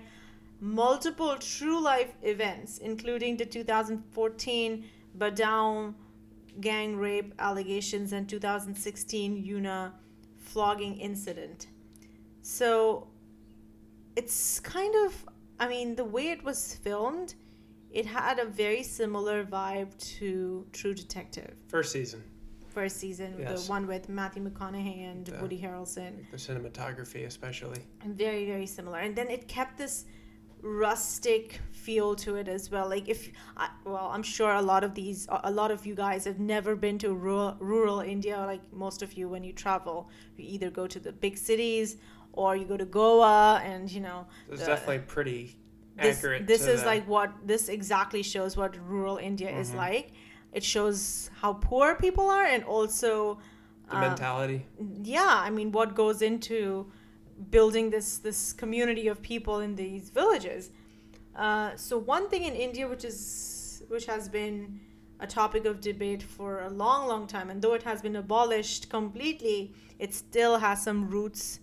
multiple true life events, including the 2014 Badaun gang rape allegations and 2016 Una flogging incident. So it's kind of I mean the way it was filmed, it had a very similar vibe to True Detective first season. first season, Yes. the one with Matthew McConaughey and Yeah. Woody Harrelson, The cinematography, especially. and very very similar. And then it kept this rustic feel to it as well. Like if, I, well, I'm sure a lot of these, a a lot of you guys have never been to rural, rural India. Like most of you, when you travel, you either go to the big cities or you go to Goa, and you know, It's the- definitely pretty this, accurate. this is the- like what this exactly shows what rural India is Mhm. like. It shows how poor people are, and also the uh, mentality. yeah i mean what goes into building this this community of people in these villages uh, so one thing in india which is which has been a topic of debate for a long long time and though it has been abolished completely it still has some roots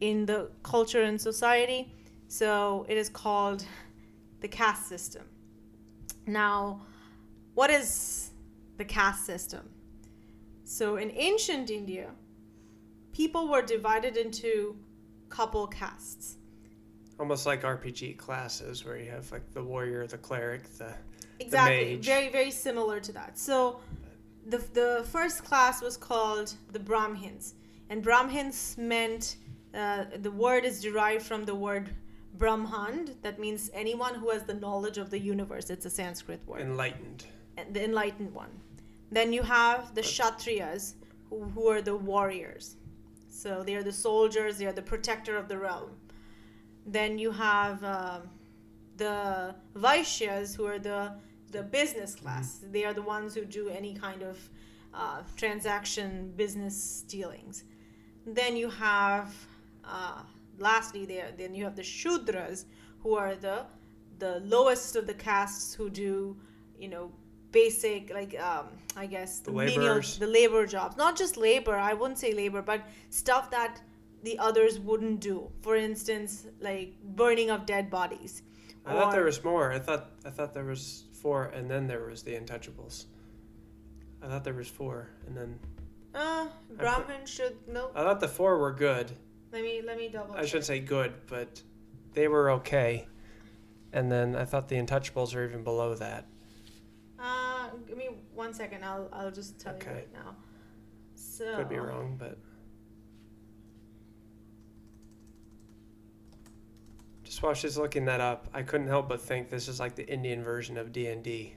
in the culture and society so it is called the caste system now what is the caste system so in ancient India, people were divided into couple castes. Almost like RPG classes where you have like the warrior, the cleric, the Exactly, mage. very very similar to that. So the the first class was called the Brahmins, and Brahmins meant uh, the word is derived from the word Brahman, that means anyone who has the knowledge of the universe. It's a Sanskrit word. enlightened. the enlightened one. Then you have the Kshatriyas, who, who are the warriors. So they are the soldiers, they are the protector of the realm. Then you have um, the Vaishyas, who are the, the business class. They are the ones who do any kind of uh, transaction business dealings. Then you have, uh, lastly, there then you have the Shudras, who are the the lowest of the castes who do, you know, basic like um, I guess The menial- the labor jobs. Not just labor. I wouldn't say labor, but stuff that the others wouldn't do. For instance, like burning of dead bodies. I thought there was more. I thought I thought there was four, and then there was the Untouchables. I thought there was four, and then Uh, Brahmin should no. I thought the four were good. Let me let me double. I shouldn't say good, but they were okay. And then I thought the Untouchables are even below that. Uh, give me one second. I'll I'll just tell Okay. you right now. So Could be wrong, but just while she's looking that up, I couldn't help but think this is like the Indian version of D and D.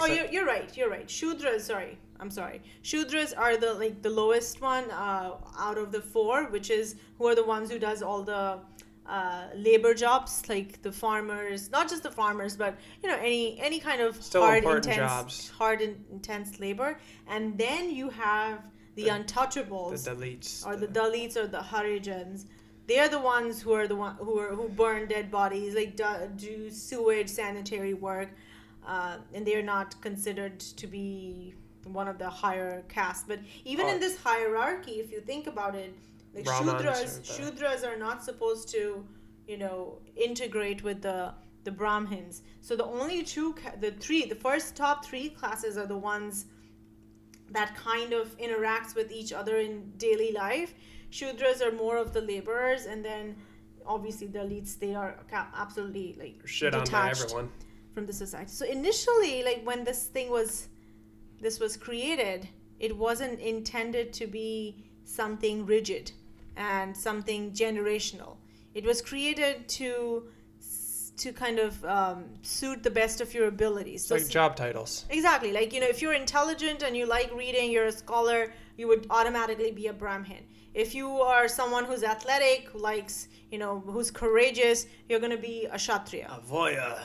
Oh, you're, you're right. You're right. Shudras. Sorry, I'm sorry. Shudras are the like the lowest one uh, out of the four, which is who are the ones who does all the uh, labor jobs, like the farmers. Not just the farmers, but you know any any kind of Still hard, intense, jobs. hard and intense labor. And then you have the, The- untouchables. the Dalits. or the Dalits or the Harijans. They're the ones who are the one who are who burn dead bodies, like do, do sewage sanitary work, uh, and they're not considered to be one of the higher castes. But even in Oh. this hierarchy, if you think about it, like Brahmans Shudras, are Shudras are not supposed to, you know, integrate with the the Brahmins. So the only two, the three, the first top three classes are the ones that kind of interacts with each other in daily life. Shudras are more of the laborers, and then obviously the elites they are absolutely like shit on detached everyone. from the society. So initially, like when this thing was, this was created, it wasn't intended to be something rigid and something generational. It was created to to kind of um, suit the best of your abilities. It's like job titles. Exactly. Like, you know, if you're intelligent and you like reading, you're a scholar, you would automatically be a Brahmin. If you are someone who's athletic, who likes, you know, who's courageous, you're going to be a Kshatriya. Avoya.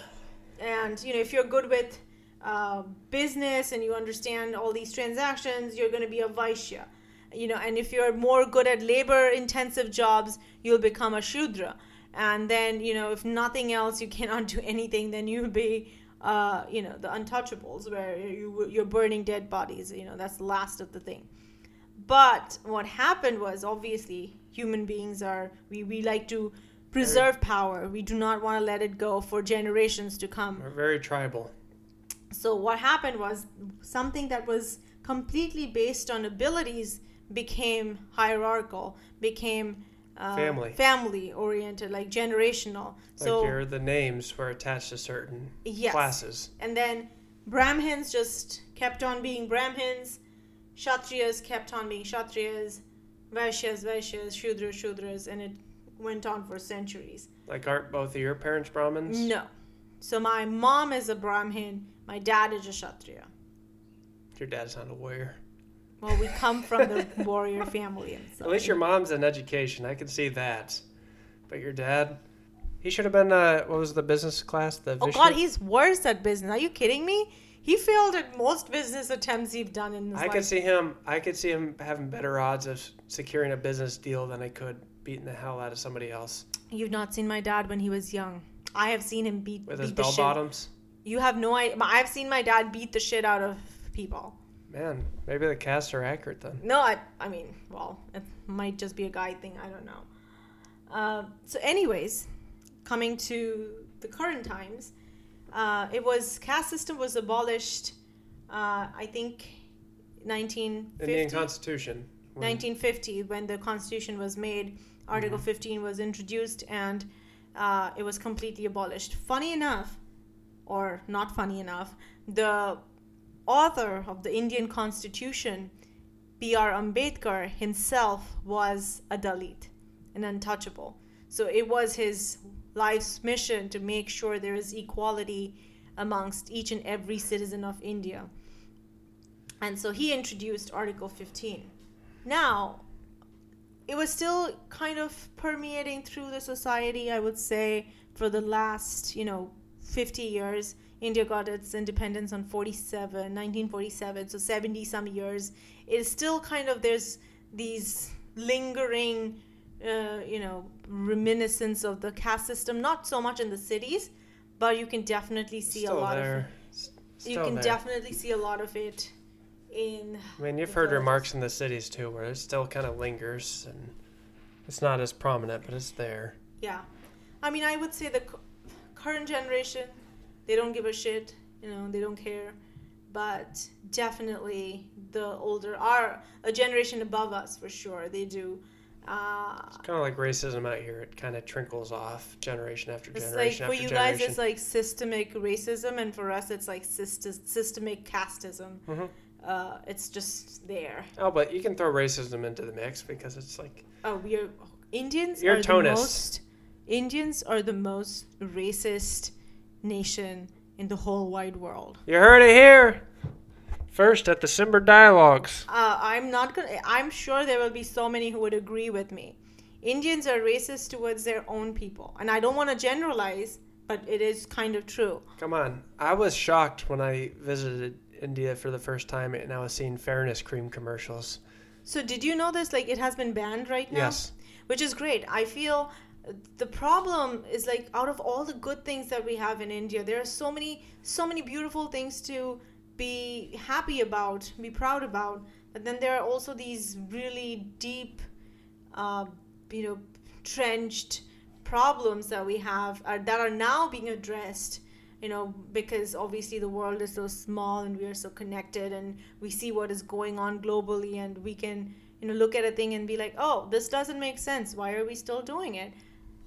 And, you know, if you're good with uh, business and you understand all these transactions, you're going to be a Vaishya. You know, and if you're more good at labor intensive jobs, you'll become a Shudra. And then, you know, if nothing else, you cannot do anything, then you'll be, uh, you know, the untouchables, where you, you're burning dead bodies. You know, that's the last of the thing. But what happened was obviously human beings are, we, we like to preserve power. We do not want to let it go for generations to come. We're very tribal. So what happened was something that was completely based on abilities became hierarchical, became uh, Family. family oriented, like generational. Like so your the names were attached to certain Yes. classes. and then Brahmins just kept on being Brahmins, Kshatriyas kept on being Kshatriyas, Vaishyas, Vaishyas, Shudras, Shudras, and it went on for centuries. Like aren't both of your parents Brahmins? No. So my mom is a Brahmin, my dad is a Kshatriya. Your dad's not a warrior. Well, we come from the warrior family. At least your mom's in education. I can see that. But your dad, he should have been. Uh, what was the business class? The Oh Vishnu? God, he's worse at business. Are you kidding me? He failed at most business attempts he've done in his I life. could see him. I could see him having better odds of securing a business deal than I could beating the hell out of somebody else You've not seen my dad when he was young. I have seen him beat, with beat his bell shit. bottoms. You have no idea. I've seen my dad beat the shit out of people. Man, maybe the castes are accurate then. No, I, I mean, well, it might just be a guy thing. I don't know. Uh, so, anyways, coming to the current times, uh, it was caste system was abolished. Uh, I think 1950. Indian Constitution. when- 1950 when the constitution was made article 15 was introduced and uh, it was completely abolished funny enough or not funny enough the author of the indian constitution b.r ambedkar himself was a dalit an untouchable. So it was his life's mission to make sure there is equality amongst each and every citizen of india. And so he introduced article 15 now, it was still kind of permeating through the society, I would say, for the last, you know, 50 years. India got its independence on 47, 1947, so 70 some years. It's still kind of there's these lingering, uh, you know, reminiscence of the caste system. Not so much in the cities, but you can definitely see Still a lot there. of. S- You can there. definitely see a lot of it in. I mean, you've heard remarks in the cities too, where it still kind of lingers, and it's not as prominent, but it's there. Yeah, I mean, I would say the current generation, they don't give a shit. You know, they don't care. But definitely the older, are a generation above us for sure, they do. Uh, Kind of like racism out here; it kind of trickles off generation after it's like generation for you guys, generation. it's like systemic racism, and for us, it's like syst- systemic casteism. Mhm. Uh, it's just there. oh, but you can throw racism into the mix because it's like Oh, we are Indians You're are the most Indians are the most racist nation in the whole wide world. you heard it here first at the Simber Dialogues. Uh, I'm not gonna. I'm sure there will be so many who would agree with me. Indians are racist towards their own people, and I don't want to generalize, but it is kind of true. Come on, I was shocked when I visited India for the first time, and I was seeing fairness cream commercials. So did you know this? Like it has been banned right now. Yes. Which is great. I feel the problem is like out of all the good things that we have in India, there are so many, so many beautiful things to be happy about, be proud about. But then there are also these really deep, uh, you know, trenched problems that we have uh, that are now being addressed you know because obviously the world is so small and we are so connected and we see what is going on globally and we can you know look at a thing and be like oh this doesn't make sense why are we still doing it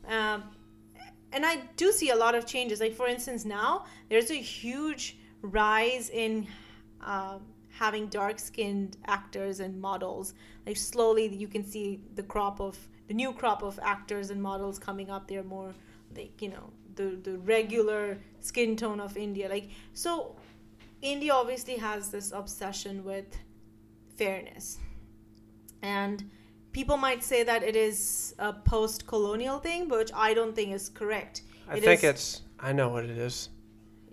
um, and i do see a lot of changes. Like for instance now there's a huge rise in um, having dark skinned actors and models. Like slowly you can see the crop of the new crop of actors and models coming up. They're more like you know the the regular skin tone of india. Like so india obviously has this obsession with fairness. And people might say that it is a post-colonial thing but which i don't think is correct I It think is- it's. I know what it is.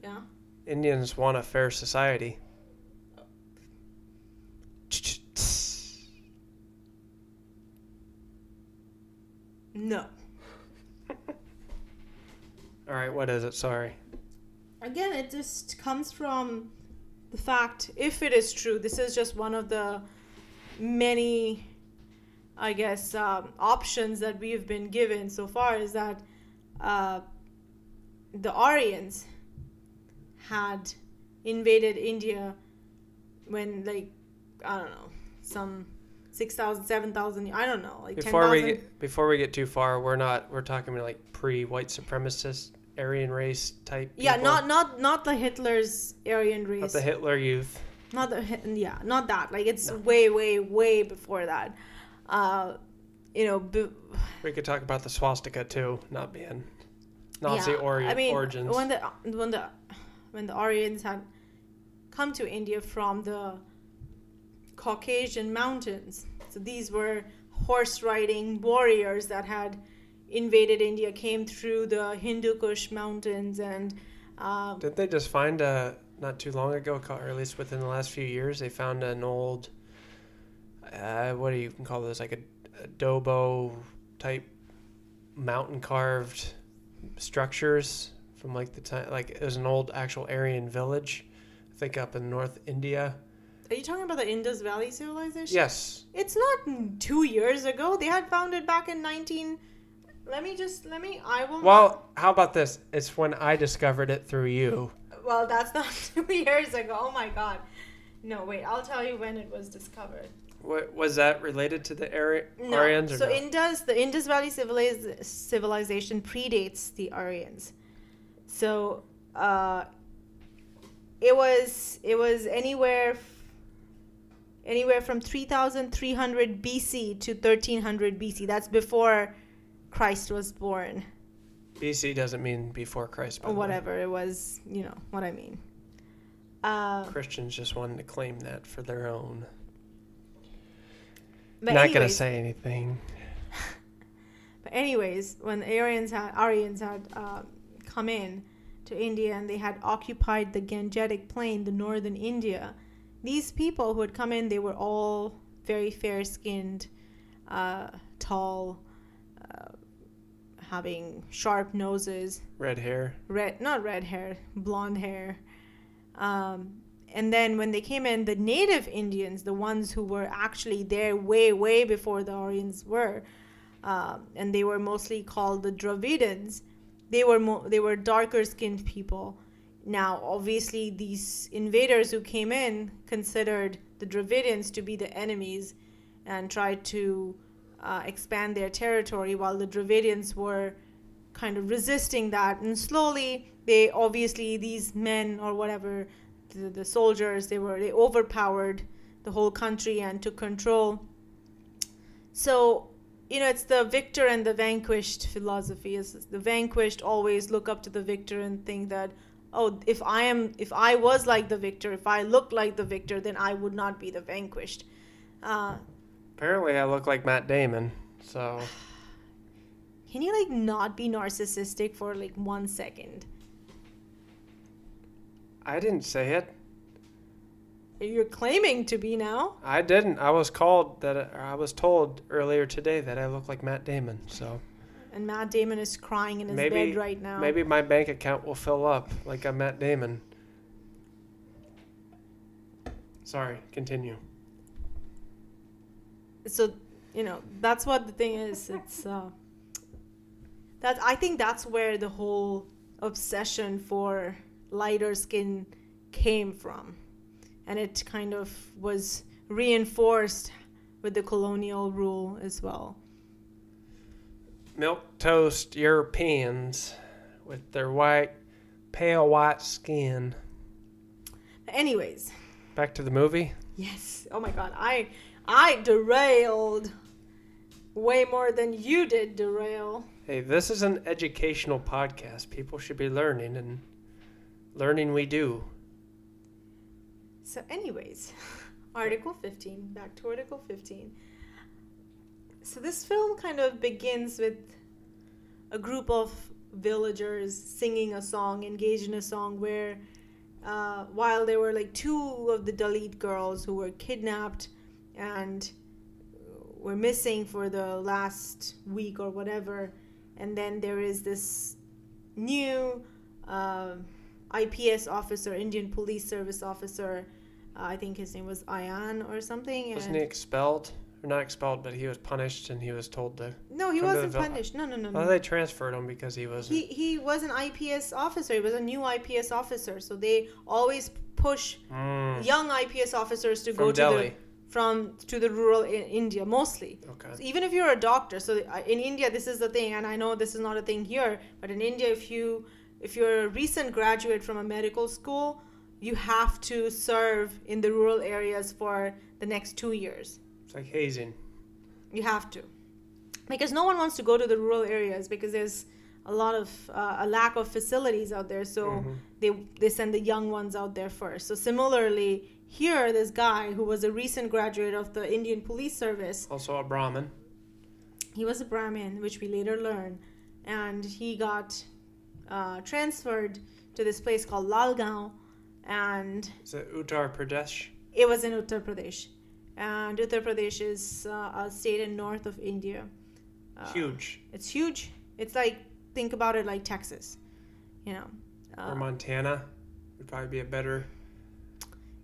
yeah Indians want a fair society. no All right, what is it? Sorry. again it just comes from the fact if it is true this is just one of the many i guess um, options that we have been given so far is that uh, the aryans had invaded india when like i don't know some 6000 7000 i don't know like Before we get before we get too far, we're not. We're talking about like pre-white supremacist Aryan race type. yeah not not not the hitler's aryan race not the Hitler Youth. not the yeah not that like it's No. way way way before that uh you know b- We could talk about the swastika too, not being Nazi yeah, ori- I mean, origins. when the when the when the aryans had come to india from the caucasian mountains so these were horse riding warriors that had invaded india came through the hindu kush mountains and uh, Did they just find a not too long ago, or at least within the last few years, they found an old, uh, what do you call those, like a, adobo type mountain carved structures from like the time, like it was an old actual Aryan village, I think up in North India. are you talking about the indus valley civilization Yes, It's not two years ago. They had found it back in 19. Let me just, let me, I will. Well, how about this? It's when I discovered it through you. well, that's not two years ago. Oh my God. No, wait, I'll tell you when it was discovered. What, was that related to the Ari- No. Aryans or so no? Indus, the Indus Valley civiliz- civilization predates the Aryans. So, uh, it was it was anywhere f- anywhere from 3300 BC to 1300 BC. That's before Christ was born. BC doesn't mean before Christ. Or whatever it was, you know what I mean. Uh, Christians just wanted to claim that for their own. But Not gonna say anything. But anyways, when Aryans had Aryans had uh, come in to India and they had occupied the Gangetic Plain, the northern India. These people who had come in, they were all very fair skinned, uh, tall, uh, having sharp noses, Red hair. red, not red hair, blonde hair. Um, and then when they came in, the native Indians, the ones who were actually there way, way before the Aryans were, um, and they were mostly called the Dravidians. They were mo- they were darker skinned people. Now, obviously, these invaders who came in considered the Dravidians to be the enemies and tried to uh, expand their territory, while the Dravidians were kind of resisting that. And slowly, they obviously these men or whatever, the, the soldiers, they were they overpowered the whole country and took control. So you know, it's the victor and the vanquished philosophy. Is the vanquished always look up to the victor and think that, oh, if I am, if I was like the victor, if I looked like the victor, then I would not be the vanquished. Uh, Apparently, I look like Matt Damon. So can you like not be narcissistic for like one second? I didn't say it. You're claiming to be now. I didn't. I was called that. I was told earlier today that I look like Matt Damon. So And Matt Damon is crying in his maybe bed right now. maybe my bank account will fill up like I'm Matt Damon. Sorry. Continue. so you know that's what the thing is it's uh that i think that's where the whole obsession for lighter skin came from and it kind of was reinforced with the colonial rule as well Milk toast Europeans with their white, pale white skin. anyways Back to the movie. yes oh my god i i derailed way more than you did derail Hey, this is an educational podcast. People should be learning, and learning we do. So, anyways, Article 15, back to Article 15. So, this film kind of begins with a group of villagers singing a song, engaged in a song where, uh, while there were like two of the Dalit girls who were kidnapped and were missing for the last week or whatever, and then there is this new uh, IPS officer, Indian Police Service officer. Uh, I think his name was Ayan or something. Wasn't he expelled? Or not expelled, but he was punished and he was told to. No, he Come to the wasn't punished. No, no, no, Well, no. they transferred him because he was. He he was an IPS officer. He was a new IPS officer. So they always push Mm, young IPS officers to from go to Delhi. the from to the rural in India mostly. Okay. So even if you're a doctor, so uh, in India this is the thing, and I know this is not a thing here, but in India, if you if you're a recent graduate from a medical school, you have to serve in the rural areas for the next two years. It's like hazing. You have to, because no one wants to go to the rural areas because there's a lot of uh, a lack of facilities out there. So Mhm. they they send the young ones out there first. So similarly, here this guy who was a recent graduate of the Indian Police Service Also a Brahmin. he was a Brahmin, which we later learn, and he got uh, transferred to this place called Lalgaon, and Is it Uttar Pradesh? it was in Uttar Pradesh. And Uttar Pradesh is uh, a state in north of India. Uh, Huge. It's huge. It's like think about it like Texas, you know. or Uh, Montana would probably be a better.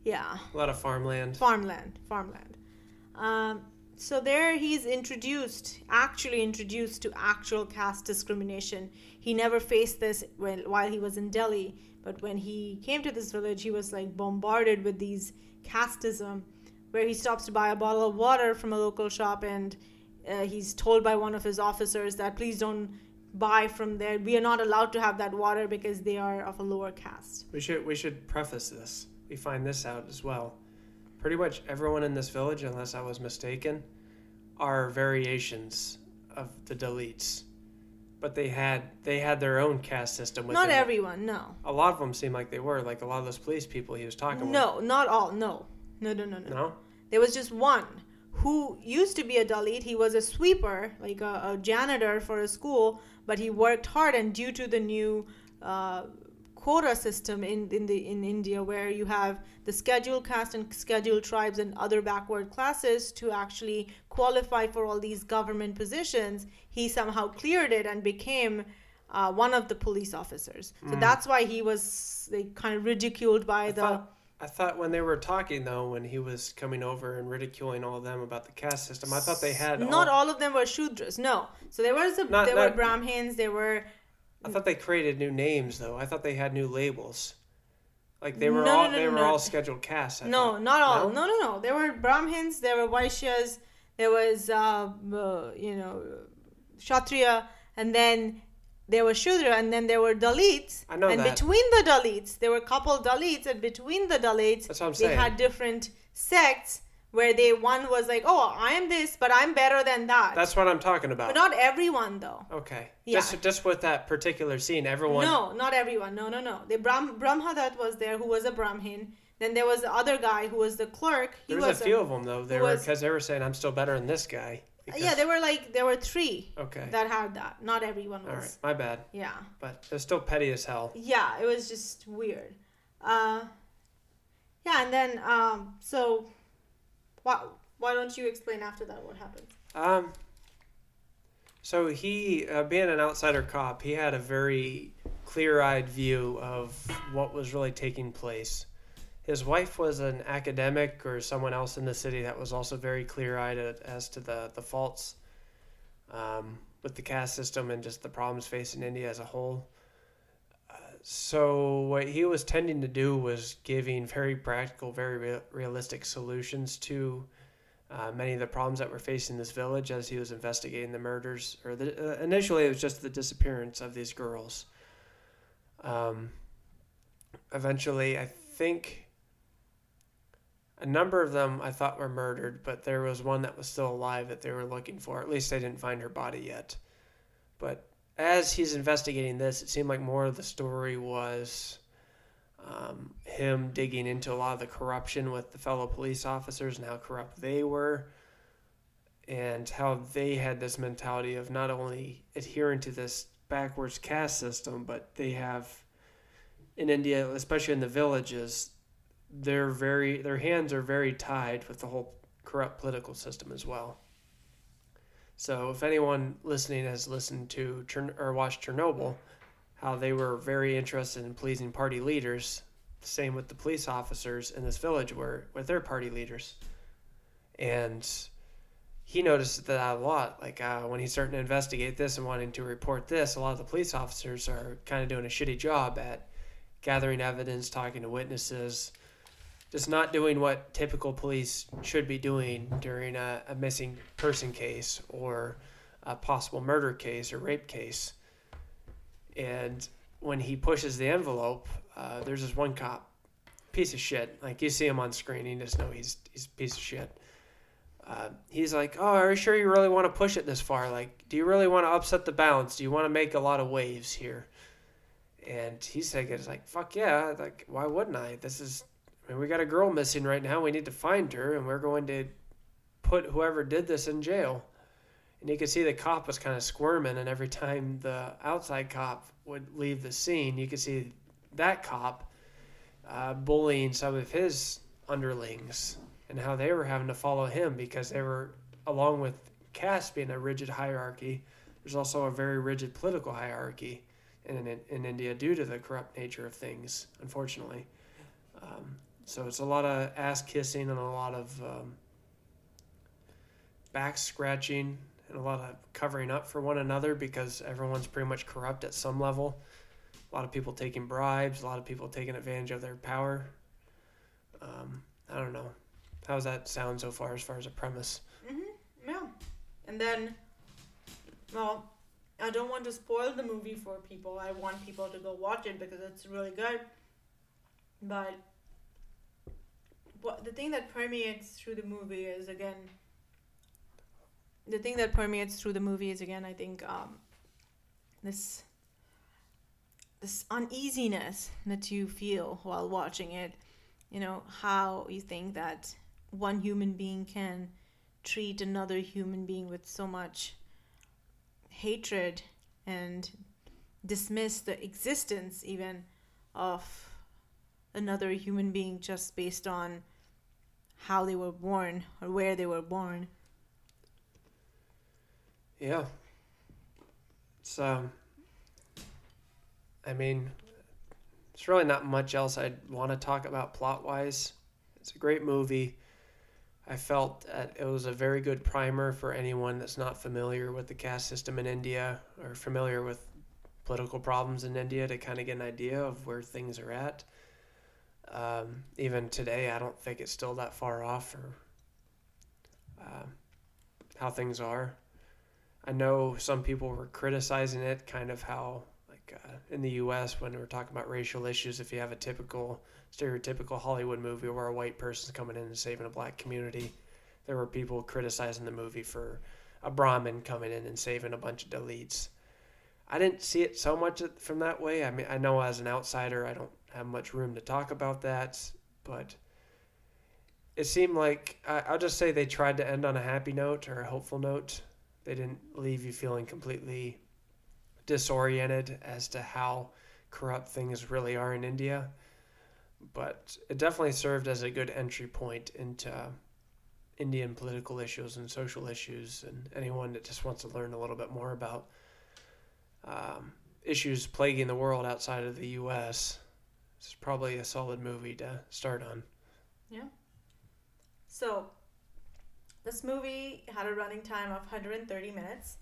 yeah. A lot of farmland. farmland farmland um, so there he's introduced actually introduced to actual caste discrimination he never faced this when while he was in delhi but when he came to this village he was like bombarded with these casteism where he stops to buy a bottle of water from a local shop and uh, he's told by one of his officers that please don't buy from there we are not allowed to have that water because they are of a lower caste We should we should preface this. We find this out as well. Pretty much everyone in this village, unless I was mistaken, are variations of the Dalits. But they had they had their own caste system. not within it. everyone no A lot of them seem like they were like a lot of those police people he was talking with. No, not all. No, no, no, no, no. No. There was just one who used to be a Dalit. He was a sweeper, like a, a janitor for a school, but he worked hard, and due to the new uh, quota system in, in the in India where you have the scheduled caste and scheduled tribes and other backward classes to actually qualify for all these government positions. He somehow cleared it and became uh, one of the police officers. So that's why he was like, kind of ridiculed by. I the. thought, I thought when they were talking though, when he was coming over and ridiculing all of them about the caste system, I thought they had not all of them were Shudras. No, so there was a, Not- there were Brahmins. There were I thought they created new names though. I thought they had new labels. Like they were No, all no, they no, were no. all scheduled castes. I no, thought. not all. No? No? no, There were Brahmins. There were Vaishyas. There was uh, uh, you know Kshatriya, and then there was Shudra, and then there were Dalits. I know and that. between the Dalits, there were a couple Dalits, and between the Dalits, That's what I'm they saying. had different sects where they one was like, oh, I am this, but I'm better than that. That's what I'm talking but about. not everyone though. okay. Yeah. Just just with that particular scene, everyone. No, not everyone. No, no, no. The Brahm Brahmadat was there, who was a Brahmin. Then there was the other guy who was the clerk. He There was, was a few of them though. They were because they were saying I'm still better than this guy. because- yeah, there were like there were three Okay. that had that. Not everyone was. All right. My bad. Yeah, But they're still petty as hell. yeah. It was just weird. Uh, yeah, and then um, so why why don't you explain after that what happened? Um. So he, uh, being an outsider cop, he had a very clear-eyed view of what was really taking place. His wife was an academic or someone else in the city that was also very clear-eyed as to the the faults um, with the caste system and just the problems facing India as a whole. So what he was tending to do was giving very practical, very rea- realistic solutions to uh, many of the problems that were facing this village as he was investigating the murders. Or the, uh, initially, it was just the disappearance of these girls. Um, eventually, I think a number of them I thought were murdered, but there was one that was still alive that they were looking for. At least they didn't find her body yet. But as he's investigating this, it seemed like more of the story was um, him digging into a lot of the corruption with the fellow police officers and how corrupt they were, and how they had this mentality of not only adhering to this backwards caste system, but they have in India, especially in the villages, they're very their hands are very tied with the whole corrupt political system as well. So if anyone listening has listened to Chern- or watched Chernobyl, how they were very interested in pleasing party leaders. Same with the police officers in this village were with their party leaders, and he noticed that a lot. Like uh, when he's starting to investigate this and wanting to report this, a lot of the police officers are kind of doing a shitty job at gathering evidence, talking to witnesses, just not doing what typical police should be doing during a, a missing person case or a possible murder case or rape case. And when he pushes the envelope, uh, there's this one cop, piece of shit. Like you see him on screen, you just know he's he's a piece of shit. Uh, he's like, "Oh, are you sure you really want to push it this far? Like, do you really want to upset the balance? Do you want to make a lot of waves here?" And he's thinking, "It's like, fuck yeah! Like, why wouldn't I? This is, Mean, we got a girl missing right now. We need to find her, and we're going to put whoever did this in jail." And you could see the cop was kind of squirming, and every time the outside cop would leave the scene, you could see that cop uh, bullying some of his underlings and how they were having to follow him because they were, along with caste being a rigid hierarchy, there's also a very rigid political hierarchy in, in, in India due to the corrupt nature of things, unfortunately. Um, so it's a lot of ass kissing and a lot of um, back scratching and a lot of covering up for one another because everyone's pretty much corrupt at some level. A lot of people taking bribes, a lot of people taking advantage of their power. Um, I don't know. How does that sound so far as far as a premise? Mm-hmm. Yeah. And then, well, I don't want to spoil the movie for people. I want people to go watch it because it's really good. But what the thing that permeates through the movie is again. The thing that permeates through the movie is again, I think, um, this this uneasiness that you feel while watching it. You know how you think that one human being can treat another human being with so much hatred and dismiss the existence even of another human being just based on how they were born or where they were born. Yeah. So, um I mean there's really not much else I'd want to talk about plot wise. It's a great movie. I felt that it was a very good primer for anyone that's not familiar with the caste system in India or familiar with political problems in India to kind of get an idea of where things are at. Um, even today, I don't think it's still that far off or um, how things are. I know some people were criticizing it, kind of how, like uh, in the U.S., when we're talking about racial issues, if you have a typical, stereotypical Hollywood movie where a white person's coming in and saving a black community, there were people criticizing the movie for a Brahmin coming in and saving a bunch of Dalits. I didn't see it so much from that way. I mean, I know as an outsider, I don't have much room to talk about that, but it seemed like I, I'll just say they tried to end on a happy note or a hopeful note. They didn't leave you feeling completely disoriented as to how corrupt things really are in India. But it definitely served as a good entry point into Indian political issues and social issues, and anyone that just wants to learn a little bit more about um, issues plaguing the world outside of the U.S. This is probably a solid movie to start on. Yeah. So, this movie had a running time of 130 minutes,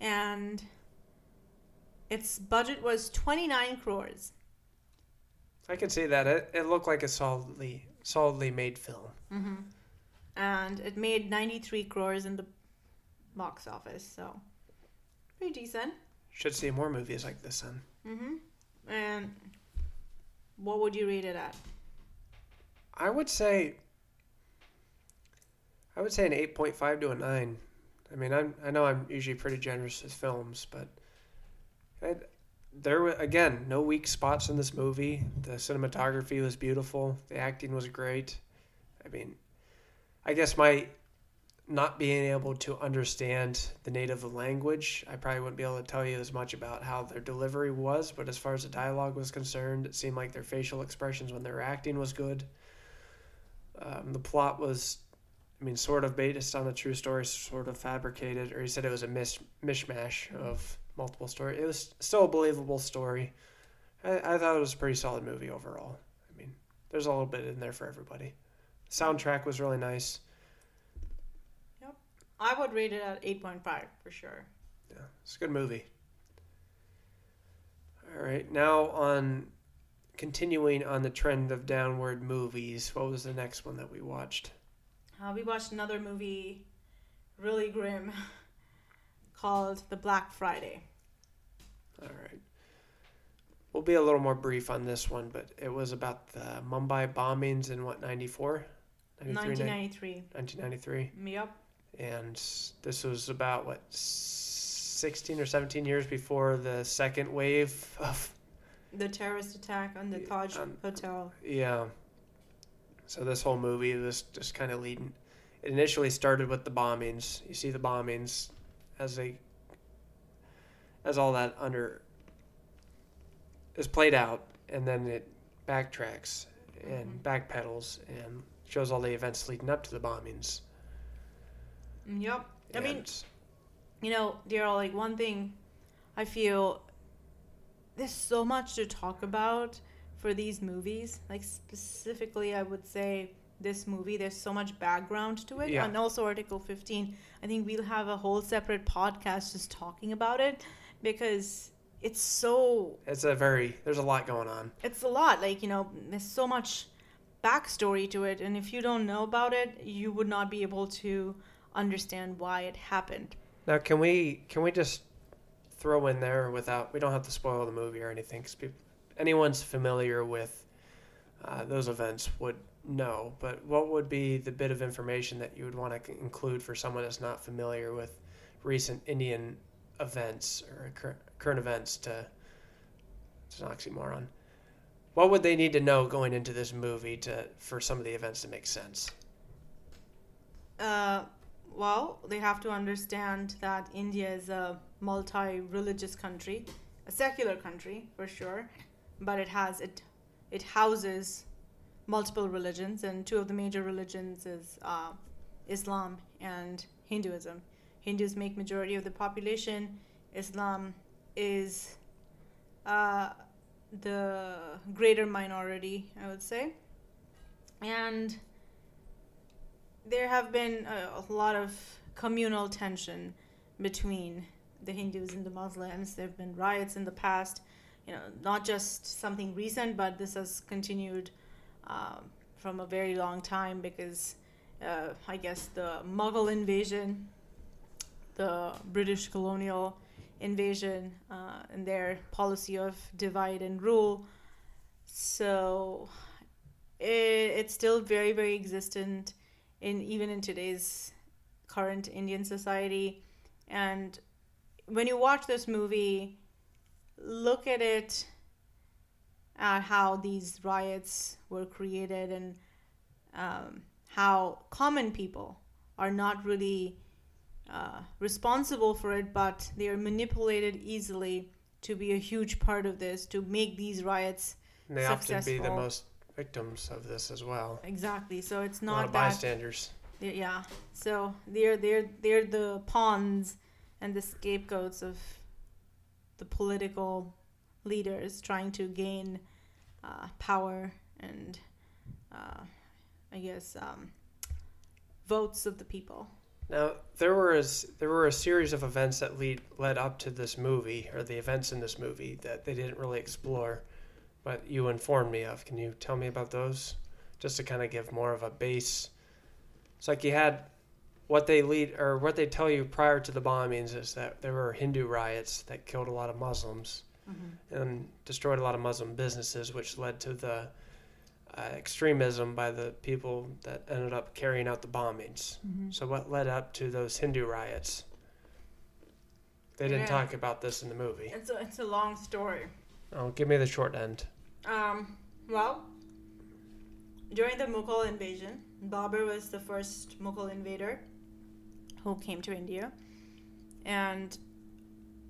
and its budget was 29 crores. I can see that it, it looked like a solidly solidly made film. Mm-hmm. And it made 93 crores in the box office, so pretty decent. Should see more movies like this then. Mm-hmm. And what would you rate it at? I would say I would say an eight point five to a nine. I mean, I'm I know I'm usually pretty generous with films, but I, there were again no weak spots in this movie. The cinematography was beautiful. The acting was great. I mean, I guess my not being able to understand the native language, I probably wouldn't be able to tell you as much about how their delivery was, but as far as the dialogue was concerned, it seemed like their facial expressions when they were acting was good. Um, the plot was, I mean, sort of based on a true story, sort of fabricated, or he said it was a mish- mishmash of multiple stories. It was still a believable story. I, I thought it was a pretty solid movie overall. I mean, there's a little bit in there for everybody. Soundtrack was really nice. I would rate it at 8.5 for sure. Yeah, it's a good movie. All right, now on continuing on the trend of downward movies, what was the next one that we watched? Uh, we watched another movie, really grim, called The Black Friday. All right. We'll be a little more brief on this one, but it was about the Mumbai bombings in what, 94? 1993. 1993. Yep. And this was about, what, 16 or 17 years before the second wave of The terrorist attack on the Taj um, Hotel. Yeah. So this whole movie was just kind of leading. It initially started with the bombings. You see the bombings as they, as all that under is played out, and then it backtracks and backpedals and shows all the events leading up to the bombings. Mm-hmm. Yep. I mean, you know, Daryl, like one thing I feel there's so much to talk about for these movies. Like specifically, I would say this movie, there's so much background to it. Yeah. And also Article 15. I think we'll have a whole separate podcast just talking about it because it's so it's a very there's a lot going on. it's a lot like you know there's so much backstory to it and if you don't know about it you would not be able to understand why it happened Now, can we can we just throw in there without we don't have to spoil the movie or anything because anyone's familiar with uh, those events would know. But what would be the bit of information that you would want to include for someone that's not familiar with recent Indian events or cur- current events to it's an oxymoron. What would they need to know going into this movie to for some of the events to make sense? uh, well they have to understand that india is a multi-religious country a secular country for sure but it has it it houses multiple religions, and two of the major religions is uh, Islam and Hinduism. Hindus make majority of the population. Islam is uh, the greater minority, I would say, and there have been a, a lot of communal tension between the Hindus and the Muslims. There have been riots in the past, you know, not just something recent, but this has continued um, from a very long time because uh, I guess the Mughal invasion, the British colonial invasion, uh, and their policy of divide and rule. So it, it's still very, very existent in even in today's current Indian society. And when you watch this movie, look at it at how these riots were created and um, how common people are not really uh, responsible for it, but they are manipulated easily to be a huge part of this to make these riots And they often be the Successful. most victims of this as well. exactly. So it's a lot not of bystanders. Yeah. So they're they're they're the pawns and the scapegoats of the political leaders trying to gain uh, power and uh, I guess um, votes of the people. Now there was there were a series of events that lead led up to this movie, or the events in this movie that they didn't really explore, but you informed me of. Can you tell me about those, just to kind of give more of a base? It's like you had what they lead or what they tell you prior to the bombings is that there were Hindu riots that killed a lot of Muslims and destroyed a lot of Muslim businesses, which led to the uh, extremism by the people that ended up carrying out the bombings. So, what led up to those Hindu riots? They didn't Yeah. talk about this in the movie. It's a, it's a long story. Oh, give me the short end. Um, well, during the Mughal invasion, Babur was the first Mughal invader who came to India. And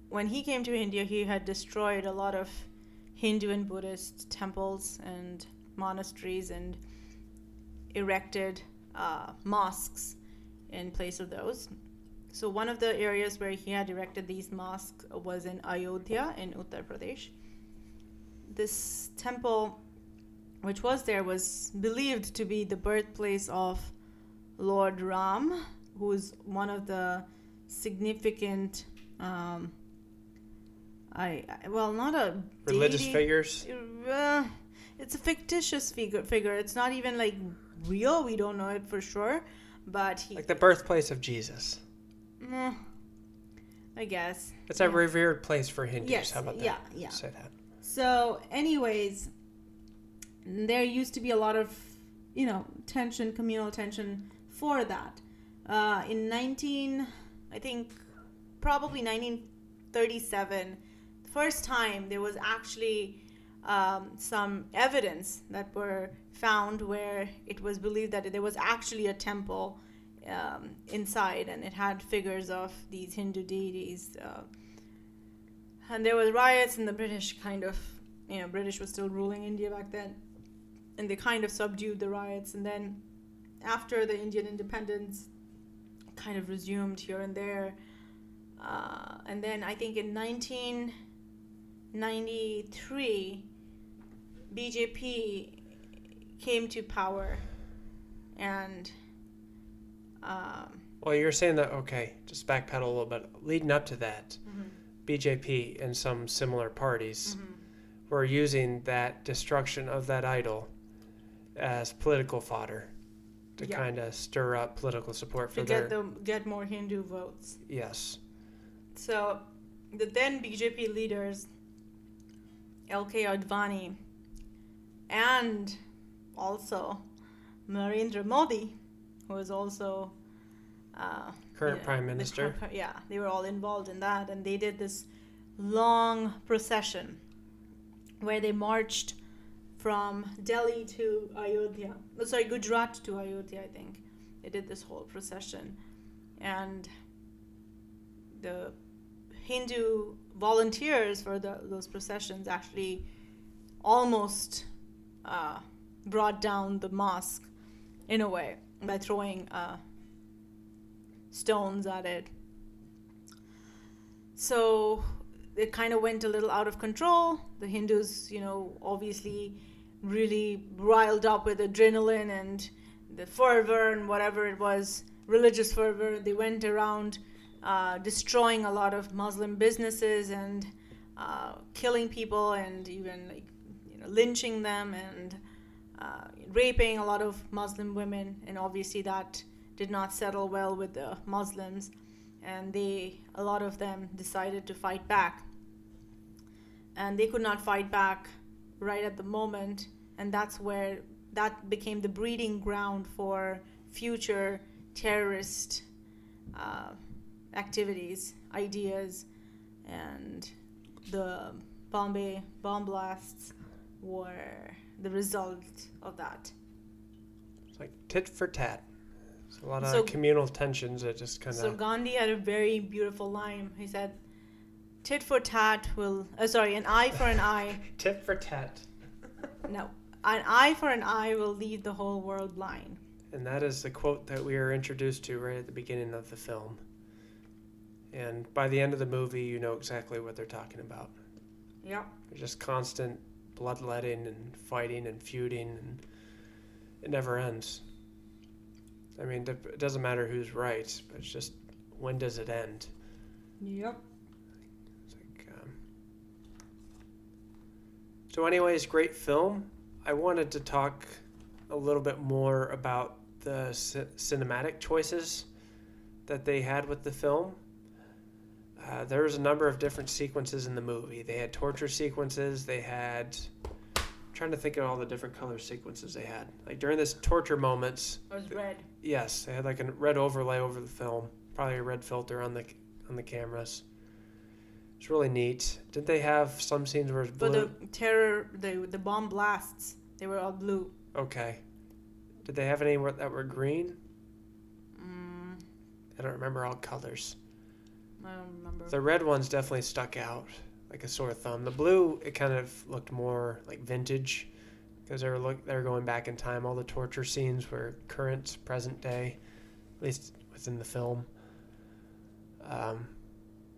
when he came to India, he had destroyed a lot of Hindu and Buddhist temples and monasteries and erected uh, mosques in place of those. So, one of the areas where he had erected these mosques was in Ayodhya in Uttar Pradesh this temple which was there was believed to be the birthplace of Lord Ram, who is one of the significant um, I, I well not a Religious deity- figures. uh, it's a fictitious figure figure it's not even like real we don't know it for sure but he Like the birthplace of Jesus. Eh, I guess It's a revered place for Hindus. Yes, How about that? yeah, yeah. Say that. So, anyways, there used to be a lot of, you know, tension, communal tension for that. Uh, in 19, I think, probably 1937, the first time there was actually um, some evidence that were found where it was believed that there was actually a temple um, inside and it had figures of these Hindu deities. Uh, and there was riots and the british kind of you know british was still ruling india back then and they kind of subdued the riots and then after the indian independence kind of resumed here and there uh, and then i think in 1993 bjp came to power and um, Well, you're saying that okay. Just backpedal a little bit. Leading up to that, BJP and some similar parties were using that destruction of that idol as political fodder to Yeah. kind of stir up political support for to their get them get more hindu votes yes. So, the then BJP leaders, LK Advani, and also Narendra Modi, who was also uh, Current yeah, prime the minister. cur- yeah, they were all involved in that, and they did this long procession where they marched from Delhi to Ayodhya. Oh, sorry, Gujarat to Ayodhya, I think. They did this whole procession, and the Hindu volunteers for the, those processions actually almost uh, brought down the mosque in a way by throwing uh, stones at it. So it kind of went a little out of control. The Hindus, you know, obviously really riled up with adrenaline and the fervor and whatever it was, religious fervor. They went around uh, destroying a lot of Muslim businesses and uh, killing people and even like you know lynching them and uh, raping a lot of Muslim women. And obviously that did not settle well with the Muslims, and they a lot of them decided to fight back. And they could not fight back right at the moment, and that's where that became the breeding ground for future terrorist uh, activities, ideas, and the Bombay bomb blasts were the result of that. It's like tit for tat. It's a lot of So- communal tensions that just kind of. So Gandhi had a very beautiful line. He said, "Tit for tat will, uh, sorry, an eye for an eye. tit for tat. No, an eye for an eye will leave the whole world blind." And that is the quote that we are introduced to right at the beginning of the film. And by the end of the movie, you know exactly what they're talking about. There's just constant bloodletting and fighting and feuding, and it never ends. I mean, it doesn't matter who's right, but it's just when does it end? Yep. It's like, um... So, anyways, great film. I wanted to talk a little bit more about the ci- cinematic choices that they had with the film. Uh, there was a number of different sequences in the movie. They had torture sequences. They had. Trying to think of all the different color sequences they had. Like during this torture moments, It was red. Yes, they had like a red overlay over the film, probably a red filter on the on the cameras. It's really neat. Didn't they have some scenes where it's But the terror, the the bomb blasts, they were all blue. Okay. Did they have any that were green? Mm, I don't remember all colors. I don't remember. The red ones definitely stuck out like a sore thumb. The blue, it kind of looked more like vintage because they were look they were going back in time. All the torture scenes were current, present day, at least within the film. Um,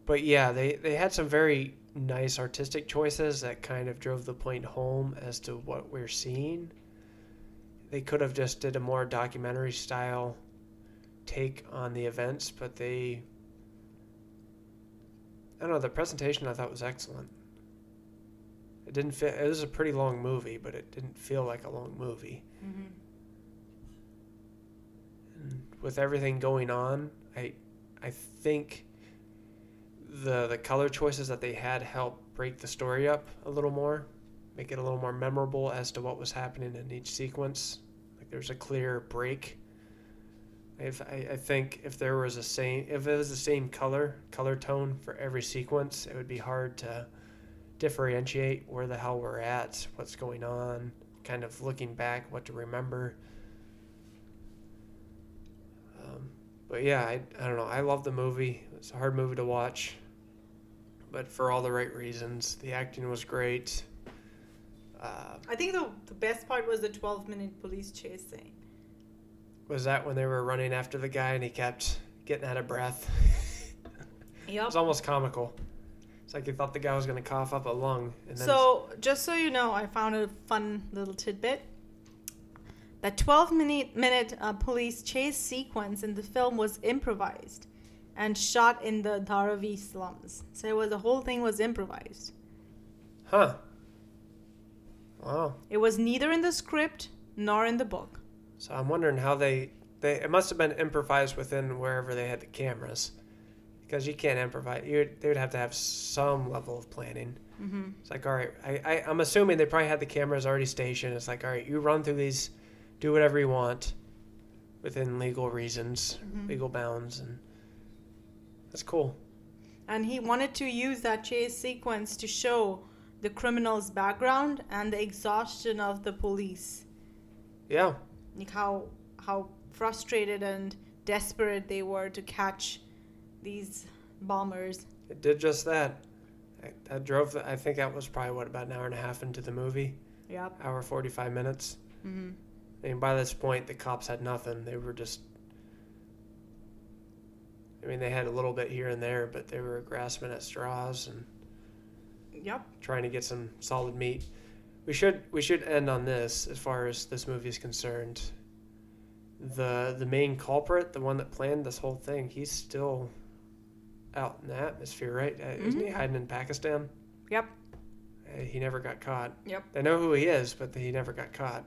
but yeah, they they had some very nice artistic choices that kind of drove the point home as to what we're seeing. They could have just did a more documentary style take on the events, but they I don't know. The presentation I thought was excellent. It didn't fit. It was a pretty long movie, but it didn't feel like a long movie. hmm And with everything going on, I, I think the the color choices that they had helped break the story up a little more, make it a little more memorable as to what was happening in each sequence. Like there's a clear break. If I, I think if there was a same if it was the same color color tone for every sequence, it would be hard to differentiate where the hell we're at, what's going on, kind of looking back, what to remember. Um, but yeah, I, I don't know. I love the movie. It's a hard movie to watch, but for all the right reasons. The acting was great. Uh, I think the the best part was the 12 minute police chase scene. Was that when they were running after the guy and he kept getting out of breath? it Yep. was almost comical. It's like he thought the guy was going to cough up a lung. And then So, just so you know, I found a fun little tidbit. That 12 minute, minute uh, police chase sequence in the film was improvised and shot in the Dharavi slums. So it was the whole thing was improvised. Huh. Wow. It was neither in the script nor in the book. So I'm wondering how they they it must have been improvised within wherever they had the cameras, because you can't improvise. You they would have to have some level of planning. Mm-hmm. It's like all right, I, I I'm assuming they probably had the cameras already stationed. It's like all right, you run through these, do whatever you want, within legal reasons, Mhm. legal bounds, and that's cool. And he wanted to use that chase sequence to show the criminal's background and the exhaustion of the police. Yeah, like how how frustrated and desperate they were to catch these bombers. it did just that. I, I drove. The, I think that was probably what about an hour and a half into the movie, Yep. hour forty five minutes. hmm I mean, by this point, the cops had nothing. They were just. I mean, they had a little bit here and there, but they were grasping at straws and Yep. trying to get some solid meat. We should we should end on this as far as this movie is concerned. The the main culprit, the one that planned this whole thing, he's still out in the atmosphere, right? Uh, Isn't he hiding in Pakistan? Yep. Uh, he never got caught. Yep. They know who he is, but he never got caught.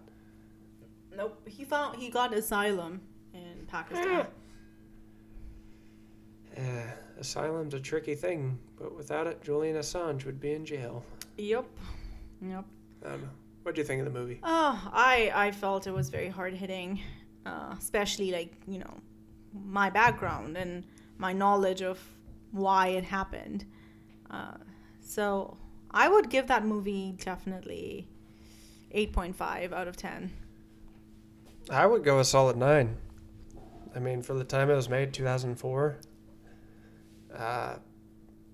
Nope. He found he got asylum in Pakistan. Uh, asylum's a tricky thing, but without it, Julian Assange would be in jail. yep. Yep. I don't know. What do you think of the movie? Oh, I I felt it was very hard hitting, uh, especially like you know, my background and my knowledge of why it happened. Uh, so I would give that movie definitely eight point five out of ten. I would go a solid nine. I mean, for the time it was made, 2004. Uh,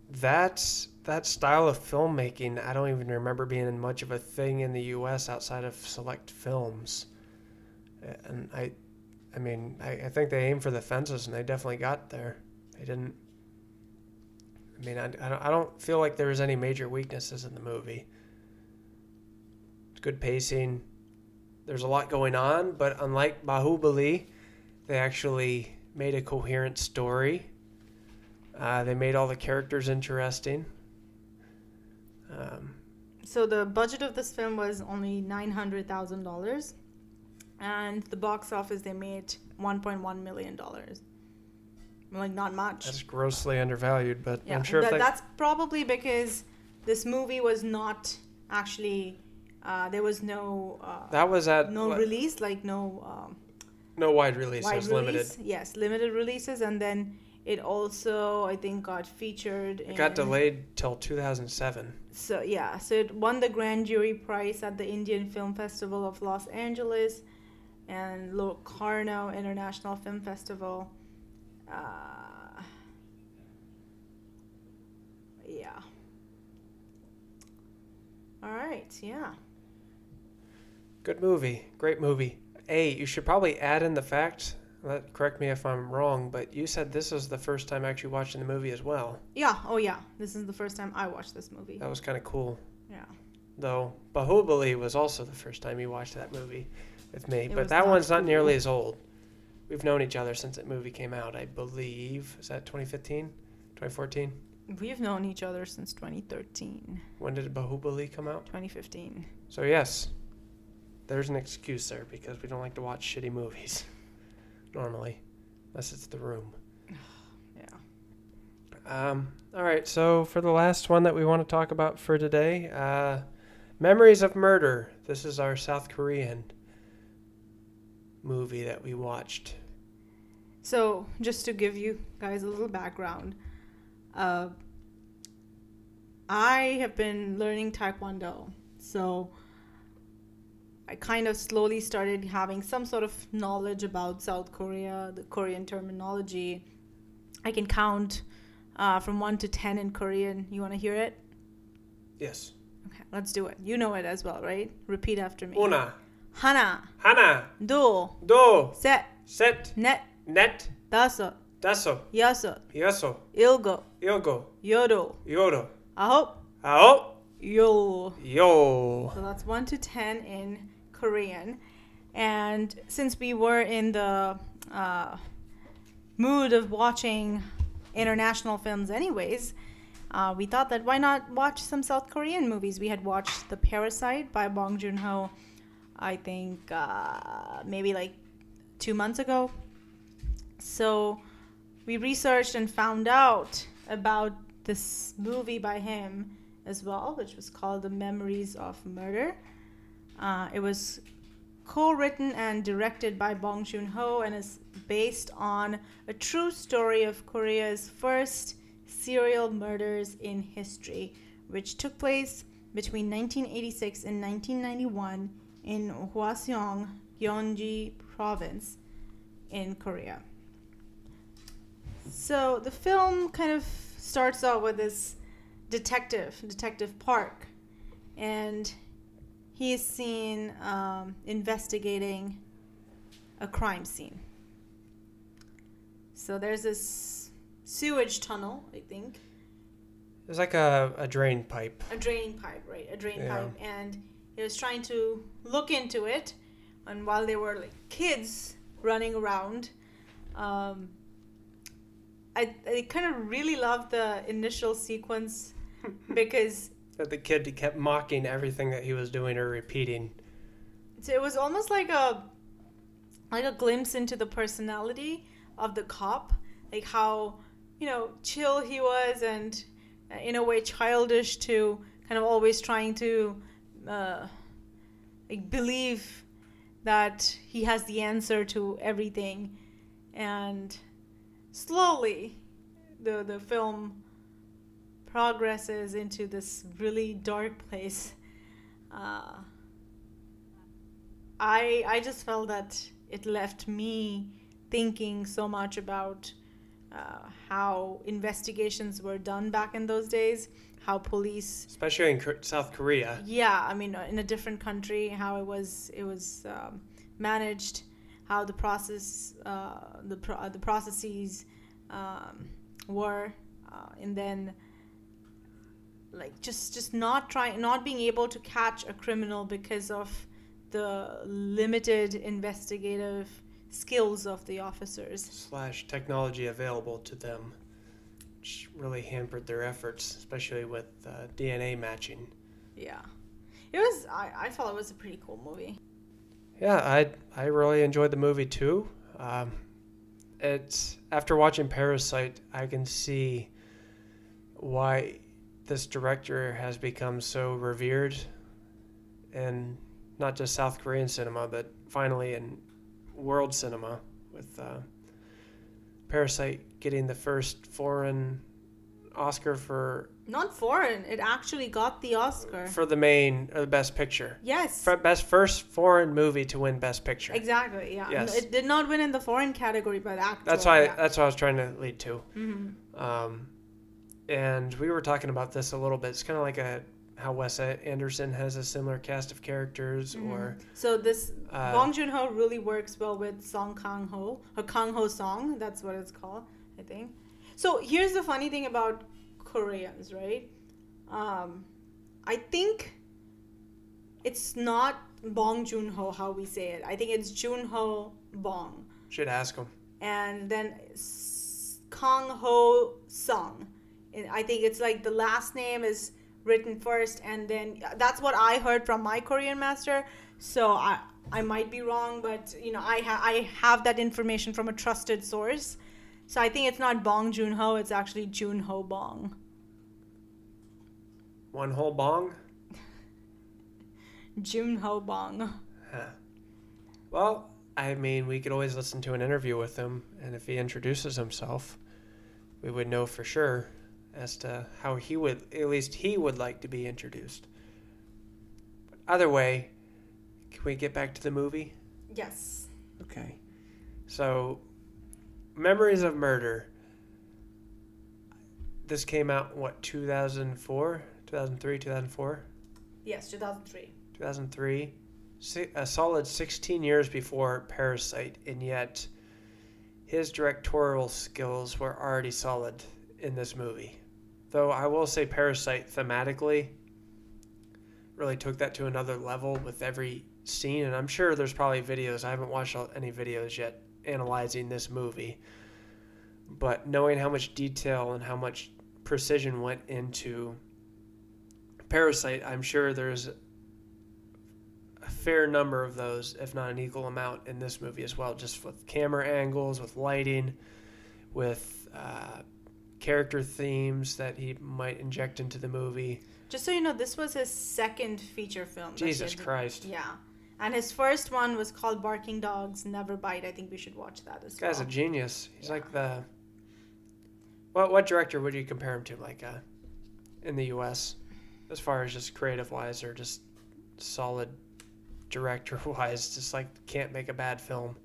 that's that style of filmmaking. I don't even remember being much of a thing in the U.S. outside of select films. And I, I mean, I, I think they aimed for the fences, and they definitely got there. They didn't. I mean, I, I don't- I don't feel like there was any major weaknesses in the movie. It's good pacing there's a lot going on, but unlike Baahubali, they actually made a coherent story. Uh, they made all the characters interesting. Um, So the budget of this film was only nine hundred thousand dollars, and the box office they made one point one million dollars. Like not much. that's grossly undervalued, but Yeah, I'm sure if they, that's probably because this movie was not actually. Uh, there was no uh, that was at no what- release, like no um, no wide release. it wide was release. limited. Yes, limited releases, and then it also I think got featured. It got delayed till 2007. So yeah, so it won the grand jury prize at the Indian Film Festival of Los Angeles and Locarno International Film Festival. Uh, yeah. All right. Yeah. Good movie. Great movie. Hey, you should probably add in the fact. Let, correct me if I'm wrong, but you said this is the first time actually watching the movie as well. Yeah. Oh yeah. This is the first time I watched this movie. That was kind of cool. Yeah. though Baahubali was also the first time you watched that movie with me, It but that not one's not nearly as old. We've known each other since that movie came out, I believe. Is that 2015? 2014? We've known each other since 2013, When did Baahubali come out? 2015. So yes, there's an excuse there because we don't like to watch shitty movies normally, unless it's The Room. Yeah. Um, all right, so for the last one that we want to talk about for today, uh, Memories of Murder. This is our South Korean movie that we watched. So, just to give you guys a little background, uh, I have been learning Taekwondo. So, I kind of slowly started having some sort of knowledge about South Korea, the Korean terminology. I can count uh, from one to ten in Korean. You want to hear it? Yes. Okay, let's do it. You know it as well, right? Repeat after me. Una. Hana. Hana. Do. Do. Set. Set. Net. Net. Daso. Daso. Yaso. Yaso. Ilgo. Ilgo. Yodo. Yodo. Aho. Aho. Yo. Yo. So that's one to ten in Korean. And since we were in the uh, mood of watching international films, anyways, uh, we thought that why not watch some South Korean movies? We had watched The Parasite by Bong Joon Ho, I think uh, maybe like two months ago. So we researched and found out about this movie by him as well, which was called The Memories of Murder. Uh, it was co-written and directed by Bong Joon-ho and is based on a true story of Korea's first serial murders in history, which took place between 1986 and 1991 in Hwaseong, Gyeonggi province in Korea. So the film kind of starts out with this detective, Detective Park, and he is seen um, investigating a crime scene. So there's this sewage tunnel, I think, It's like a, a drain pipe. a drain pipe, right? A drain Yeah. pipe, and he was trying to look into it. And while there were like kids running around, um, I I kind of really loved the initial sequence because That the kid kept mocking everything that he was doing or repeating. So it was almost like a like a glimpse into the personality of the cop, like how you know chill he was, and uh, in a way childish to kind of always trying to uh, like believe that he has the answer to everything, and slowly the the film progresses into this really dark place. Uh, I I just felt that it left me thinking so much about uh, how investigations were done back in those days, how police Especially in South Korea. yeah i mean uh, in a different country how it was it was um, managed how the process uh, the pro- uh, the processes um, were uh, and then like just just not trying not being able to catch a criminal because of the limited investigative skills of the officers slash technology available to them, which really hampered their efforts, especially with uh, DNA matching. yeah it was I, I thought it was a pretty cool movie Yeah, I I really enjoyed the movie too. Um, it's after watching Parasite, I can see why this director has become so revered, in not just South Korean cinema, but finally in world cinema, with uh, Parasite getting the first foreign Oscar for not foreign it actually got the oscar for the main or the best picture. yes For best first foreign movie to win best picture. Exactly. Yeah. Yes. It did not win in the foreign category, but actual. That's why Yeah. that's what I was trying to lead to. Mhm. Um, and we were talking about this a little bit. It's kind of like a how Wes Anderson has a similar cast of characters, or So this Uh, Bong Joon Ho really works well with Song Kang Ho, or Kang Ho Song. That's what it's called, I think. So here's the funny thing about Koreans, right? Um, I think it's not Bong Joon Ho how we say it. I think it's Joon Ho Bong. should ask him. and then Kang Ho Sung. I think it's like the last name is written first, and then uh, that's what I heard from my Korean master. So I I might be wrong, but you know I ha- I have that information from a trusted source. So I think it's not Bong Joon Ho; it's actually Joon Ho Bong. One whole bong. Joon Ho Bong. Huh. Well, I mean, we could always listen to an interview with him, and if he introduces himself, we would know for sure as to how he would, at least he would like to be introduced. But either way, can we get back to the movie? Yes. Okay. So, Memories of Murder. This came out, what, 2004? 2003, 2004? Yes, 2003. 2003. A solid 16 years before Parasite, and yet his directorial skills were already solid in this movie. Though I will say Parasite thematically really took that to another level with every scene, and I'm sure there's probably videos. I haven't watched any videos yet analyzing this movie, but knowing how much detail and how much precision went into Parasite, I'm sure there's a fair number of those, if not an equal amount, in this movie as well, just with camera angles, with lighting, with uh, character themes that he might inject into the movie. Just so you know, this was his second feature film. Jesus Christ. Yeah. And his first one was called Barking Dogs Never Bite. I think we should watch that as This guy's a genius. He's Yeah. like the. What what director would you compare him to? Like uh, in the U.S. as far as just creative wise, or just solid director wise, just like can't make a bad film.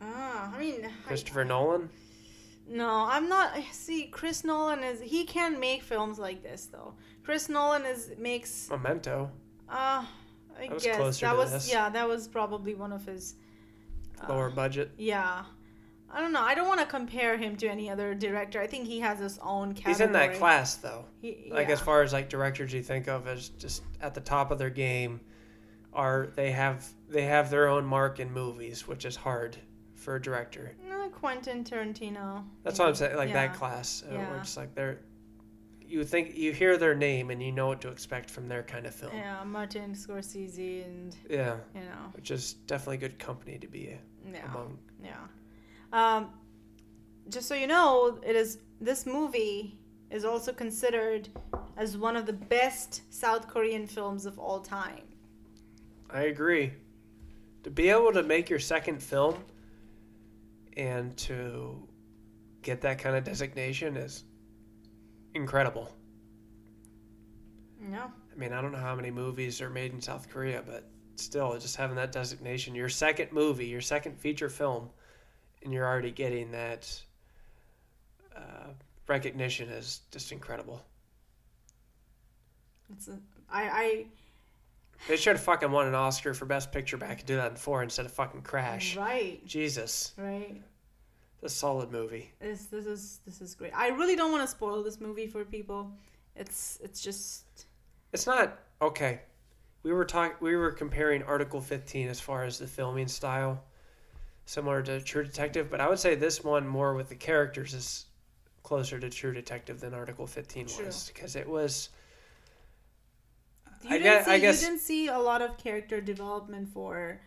Ah, I mean, I- Christopher Nolan. No, I'm not. See, Chris Nolan is he can make films like this though. Chris Nolan is makes. Memento. Uh, I That guess that to was this. yeah, that was probably one of his. uh, Lower budget. Yeah, I don't know. I don't want to compare him to any other director. I think he has his own category. He's in that class though. He, Like as far as like directors you think of as just at the top of their game, are they have they have their own mark in movies, which is hard for a director. No, Quentin Tarantino. That's what I'm saying. Like Yeah. that class, uh, where it's like they're you think you hear their name and you know what to expect from their kind of film. Yeah, Martin Scorsese and Yeah, you know, which is definitely good company to be yeah. among. Yeah. Um, just so you know, it is this movie is also considered as one of the best South Korean films of all time. I agree. To be able to make your second film and to get that kind of designation is incredible. Yeah. I mean, I don't know how many movies are made in South Korea, but still, just having that designation, your second movie, your second feature film, and you're already getting that uh, recognition is just incredible. It's a, I They should have fucking won an Oscar for Best Picture back and do that in 2004 instead of fucking Crash. right Jesus, right. it's a solid movie. This this is this is great. I really don't want to spoil this movie for people. It's it's just It's not okay. We were talking. We were comparing Article 15 as far as the filming style, similar to True Detective, but I would say this one more with the characters is closer to True Detective than Article 15 True. was because it was. You I didn't guess- see I guess- you didn't see a lot of character development for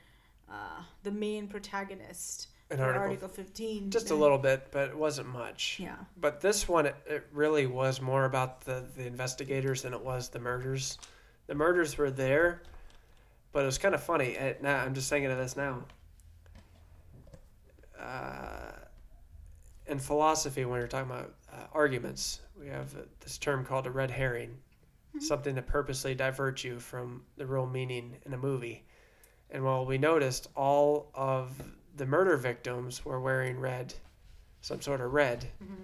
uh, the main protagonist. For article, Article 15. just a little bit, but it wasn't much. Yeah. But this one, it, it really was more about the, the investigators than it was the murders. The murders were there, but it was kind of funny. It, now I'm just thinking of this now. Uh, in philosophy, when you're talking about uh, arguments, we have uh, this term called a red herring, Mm-hmm. something to purposely divert you from the real meaning in a movie. And while we noticed all of the murder victims were wearing red, some sort of red, mm-hmm.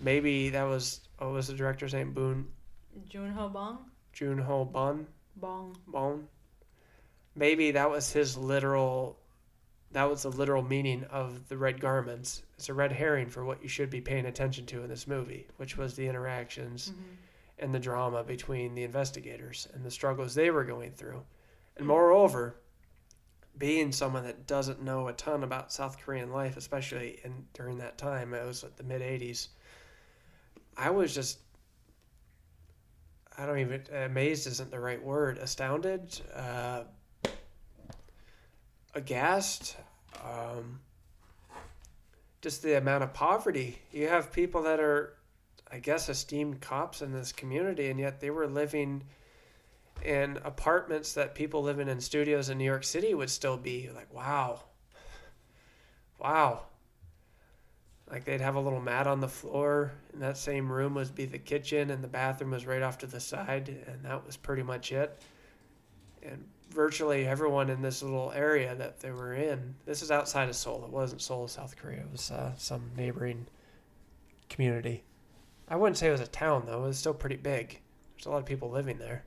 maybe that was what was the director's name? Boon Junho Bong? Junho Bon Bong. Bon. Maybe that was his literal. That was the literal meaning of the red garments. It's a red herring for what you should be paying attention to in this movie, which was the interactions mm-hmm. And the drama between the investigators and the struggles they were going through. And moreover, being someone that doesn't know a ton about South Korean life, especially in during that time, it was like the mid '80s. I was just, I don't even amazed isn't the right word. Astounded, uh, aghast. Um, just the amount of poverty. You have people that are I guess, esteemed cops in this community, and yet they were living in apartments that people living in studios in New York City would still be like, wow, wow. Like they'd have a little mat on the floor, and that same room would be the kitchen, and the bathroom was right off to the side, and that was pretty much it. And virtually everyone in this little area that they were in, this is outside of Seoul. It wasn't Seoul, South Korea. It was uh, some neighboring community. I wouldn't say it was a town though. It was still pretty big. There's a lot of people living there.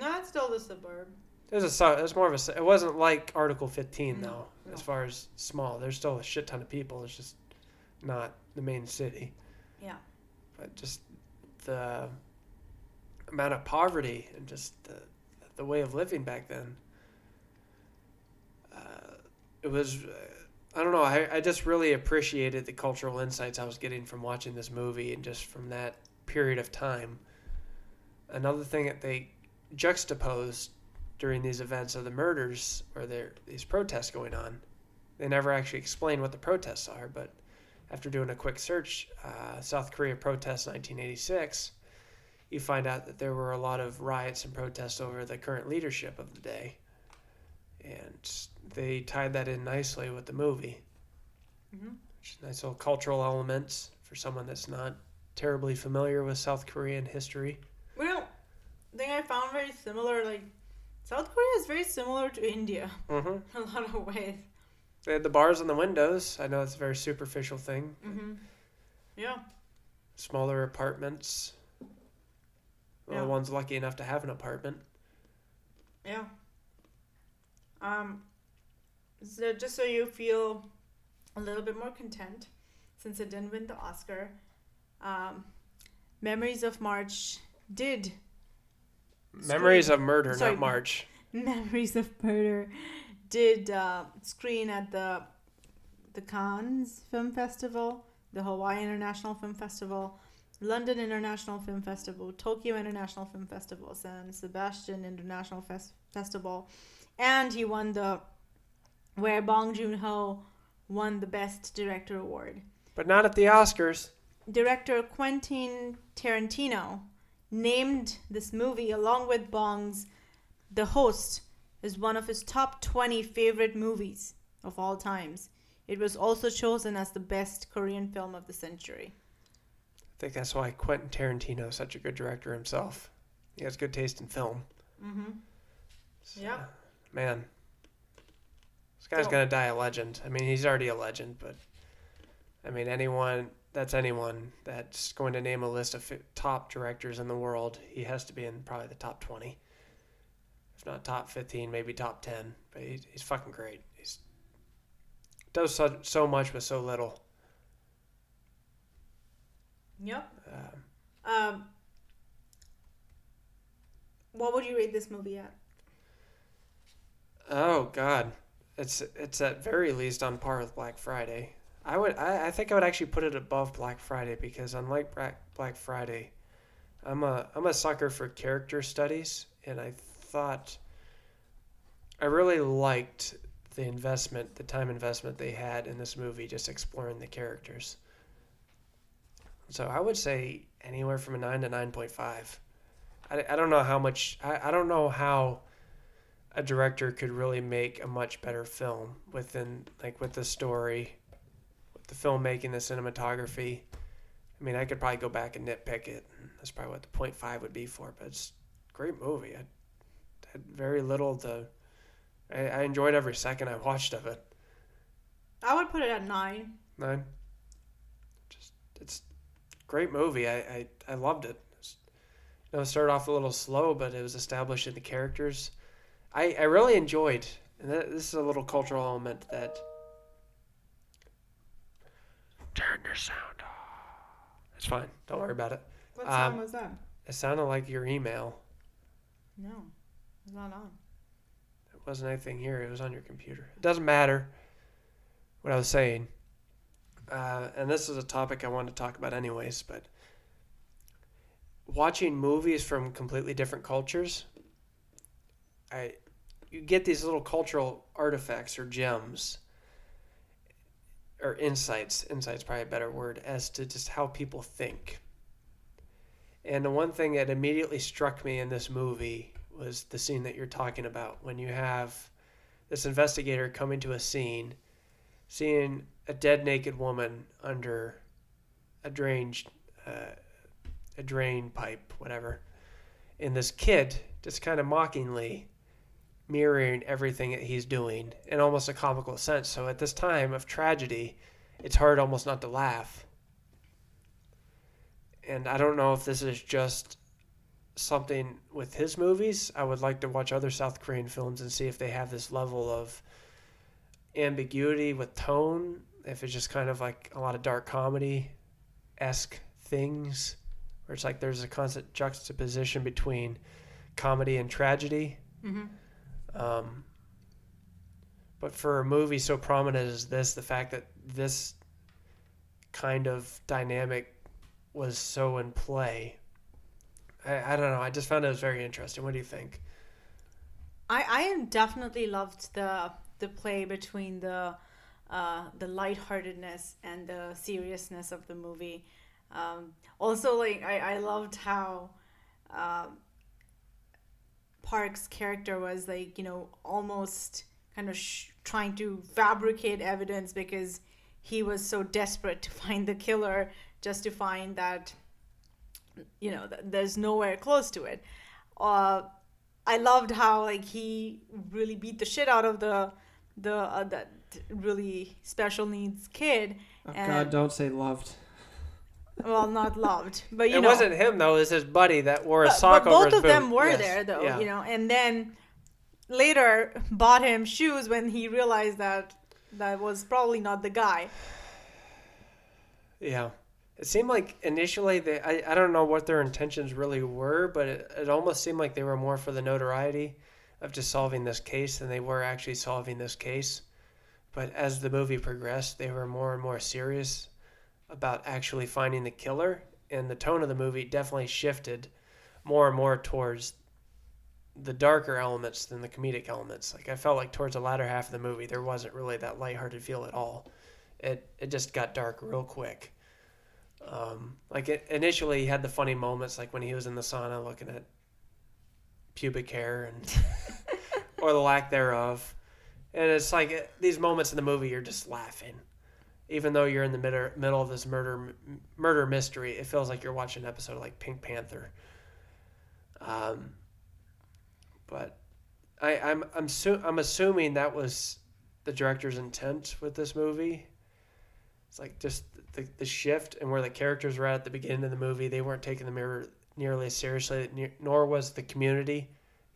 No, it's still the suburb. It was a. su- It was more of a. It wasn't like Article 15 No, though. no. As far as small, there's still a shit ton of people. It's just not the main city. Yeah. But just the amount of poverty and just the the way of living back then. Uh, it was. Uh, I don't know. I, I just really appreciated the cultural insights I was getting from watching this movie and just from that period of time. Another thing that they juxtaposed during these events of the murders or these protests going on. They never actually explain what the protests are, but after doing a quick search, uh, South Korea protests 1986, you find out that there were a lot of riots and protests over the current leadership of the day. And they tied that in nicely with the movie. Mhm. Nice little cultural elements for someone that's not terribly familiar with South Korean history. Well, the thing I found very similar, like South Korea is very similar to India Mm-hmm. in a lot of ways. They had the bars on the windows. I know it's a very superficial thing. hmm Yeah. Smaller apartments. Well, Yeah. the one's lucky enough to have an apartment. Yeah. Um, so just so you feel a little bit more content, since it didn't win the Oscar, um, Memories of March did. Memories of Murder, Sorry. not March. Memories of Murder did uh, screen at the the Cannes Film Festival, the Hawaii International Film Festival, London International Film Festival, Tokyo International Film Festival, San Sebastian International Fes- Festival, and he won the where Bong Joon Ho won the Best Director award. But not at the Oscars. Director Quentin Tarantino named this movie along with Bong's The Host as one of his top 20 favorite movies of all times. It was also chosen as the best Korean film of the century. I think that's why Quentin Tarantino is such a good director himself. He has good taste in film. Mm-hmm. So, Yeah. Man. This guy's going to die a legend. I mean, he's already a legend, but I mean, anyone that's anyone that's going to name a list of top directors in the world, he has to be in probably the top 20. If not top 15, maybe top 10. But he, he's fucking great. He's does so, so much with so little. Yep. Um, Um, what would you rate this movie at? Oh God, it's it's at very least on par with Black Friday. I would I, I think I would actually put it above Black Friday because unlike Black Black Friday, I'm a I'm a sucker for character studies and I thought I really liked the investment, the time investment they had in this movie, just exploring the characters. So I would say anywhere from a nine to nine point five. I, I don't know how much I, I don't know how a director could really make a much better film within like with the story with the filmmaking the cinematography. I mean i could probably go back and nitpick it that's probably what the point five would be for but it's a great movie. I had very little to I, I enjoyed every second i watched of it. I would put it at nine. nine? Just it's a great movie. I i, I loved it. It's- you know it started off a little slow but it was establishing the characters I, I really enjoyed, and that, this is a little cultural element that. Turn your sound off. It's fine. Don't worry about it. What Um, song was that? It sounded like your email. No, it's not on. It wasn't anything here. It was on your computer. It doesn't matter. What I was saying, uh, and this is a topic I wanted to talk about anyways, but watching movies from completely different cultures, I you get these little cultural artifacts or gems or insights. Insights probably a better word as to just how people think. And the one thing that immediately struck me in this movie was the scene that you're talking about when you have this investigator coming to a scene, seeing a dead naked woman under a drain, uh, a drain pipe, whatever, and this kid just kind of mockingly mirroring everything that he's doing in almost a comical sense. So at this time of tragedy, it's hard almost not to laugh. And I don't know if this is just something with his movies. I would like to watch other South Korean films and see if they have this level of ambiguity with tone, if it's just kind of like a lot of dark comedy esque things, where it's like there's a constant juxtaposition between comedy and tragedy. Mm-hmm. Um, but for a movie so prominent as this, the fact that this kind of dynamic was so in play, I, I don't know. I just found it was very interesting. What do you think? I I definitely loved the the play between the uh, the lightheartedness and the seriousness of the movie. Um, also, like I, I loved how um, Park's character was like you know almost kind of sh- trying to fabricate evidence because he was so desperate to find the killer just to find that you know th- there's nowhere close to it. Uh, I loved how like he really beat the shit out of the the uh, that really special needs kid. Oh And- God, don't say loved. Well, not loved, but you it know, wasn't him though. It was his buddy that wore a but, sock but over both his of them were Yes, there though, yeah. you know, and then later bought him shoes when he realized that that was probably not the guy. Yeah. It seemed like initially they I, I don't know what their intentions really were, but it, it almost seemed like they were more for the notoriety of just solving this case than they were actually solving this case. But as the movie progressed, they were more and more serious about actually finding the killer, and the tone of the movie definitely shifted more and more towards the darker elements than the comedic elements. Like I felt like towards the latter half of the movie, there wasn't really that lighthearted feel at all. It it just got dark real quick. Um, like it, initially, he had the funny moments, like when he was in the sauna looking at pubic hair and or the lack thereof. And it's like eh, these moments in the movie, you're just laughing, even though you're in the middle middle of this murder murder mystery. It feels like you're watching an episode of like Pink Panther. Um, but I, I'm I'm su- I'm assuming that was the director's intent with this movie. It's like just the, the shift and where the characters were at the beginning of the movie. They weren't taking the mirror nearly as seriously, nor was the community.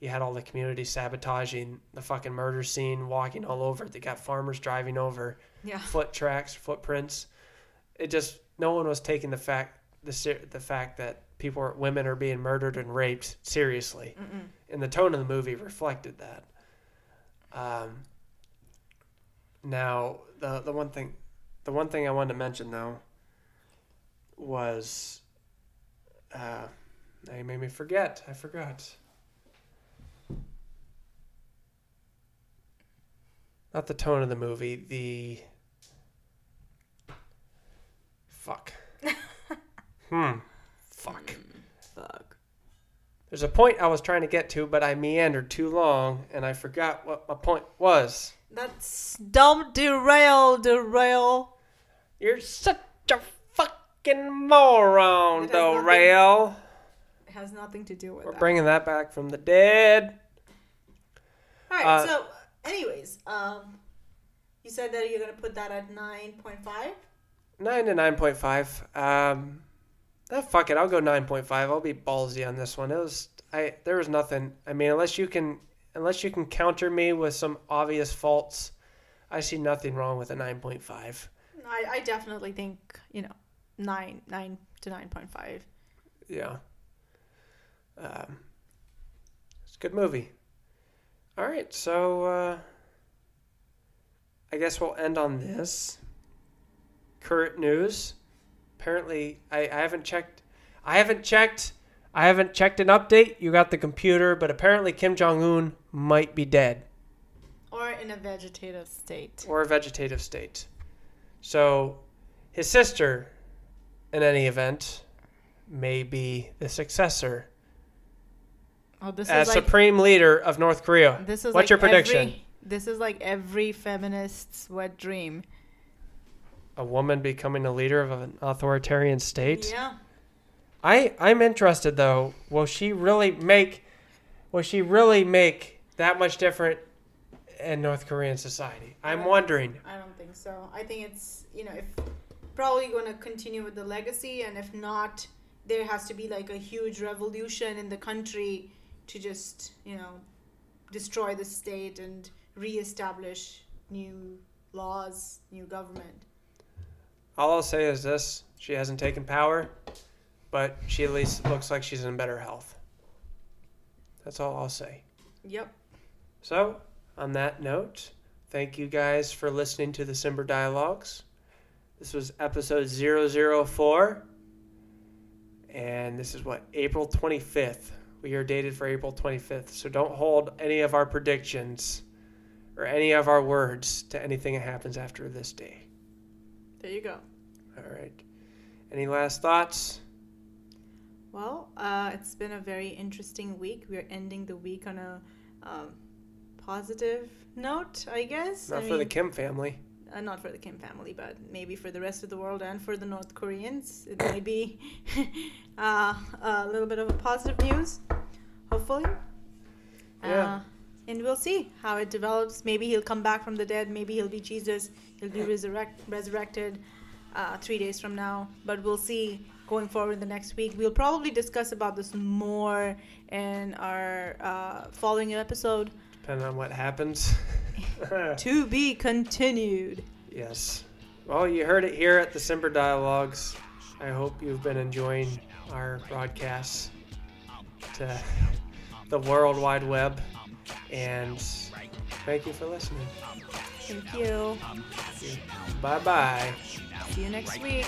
You had all the community sabotaging the fucking murder scene, walking all over it. They got farmers driving over Yeah. foot tracks, footprints. It just no one was taking the fact the the fact that people are, women are being murdered and raped seriously, Mm-mm. and the tone of the movie reflected that. Um, now the the one thing, the one thing I wanted to mention though was, uh, now you made me forget. I forgot. Not the tone of the movie. The fuck. hmm. Fuck. Fuck. There's a point I was trying to get to, but I meandered too long, and I forgot what my point was. That's don't derail, derail. You're such a fucking moron, nothing- It has nothing to do with We're that. bringing that back from the dead. All right. uh, so, anyways, um, you said that you're gonna put that at nine point five. Nine to nine point five. Um, ah, fuck it. I'll go nine point five. I'll be ballsy on this one. It was I. There was nothing. I mean, unless you can, unless you can counter me with some obvious faults, I see nothing wrong with a nine point five. I, I definitely think you know nine nine to nine point five. Yeah. Um, it's a good movie. All right, so uh, I guess we'll end on this. Current news. Apparently, I, I haven't checked. I haven't checked. I haven't checked an update. You got the computer, but apparently Kim Jong Un might be dead Or in a vegetative state. or a vegetative state. So, his sister, in any event, may be the successor Oh, this as is like supreme leader of North Korea. this is What's like your prediction? Every, this is like every feminist's wet dream. A woman becoming a leader of an authoritarian state? Yeah. I I'm interested though. Will she really make will she really make that much different in North Korean society? I'm wondering. I don't think so. I think it's you know if probably going to continue with the legacy, and if not, there has to be like a huge revolution in the country to just you know destroy the state and reestablish new laws, new government. All I'll say is this: she hasn't taken power, but she at least looks like she's in better health. That's all I'll say. Yep. So, on that note, thank you guys for listening to the Simber Dialogues. This was episode 004. And this is what? April 25th. We are dated for April 25th. So don't hold any of our predictions or any of our words to anything that happens after this day. There you go. All right. Any last thoughts? Well, uh, it's been a very interesting week. We're ending the week on a um, positive note, I guess. Not I for the Kim family. uh, not for the Kim family, but maybe for the rest of the world and for the North Koreans. It may be uh, a little bit of a positive news, hopefully. Yeah. And we'll see how it develops. Maybe he'll come back from the dead. Maybe he'll be Jesus. He'll be resurrect- resurrected. uh, three days from now. But we'll see going forward in the next week. We'll probably discuss about this more in our uh, following episode. Depending on what happens. To be continued. yes. Well, you heard it here at the Simber Dialogues. I hope you've been enjoying our broadcasts to the World Wide Web. And thank you for listening. Thank you. Bye bye. See you next week.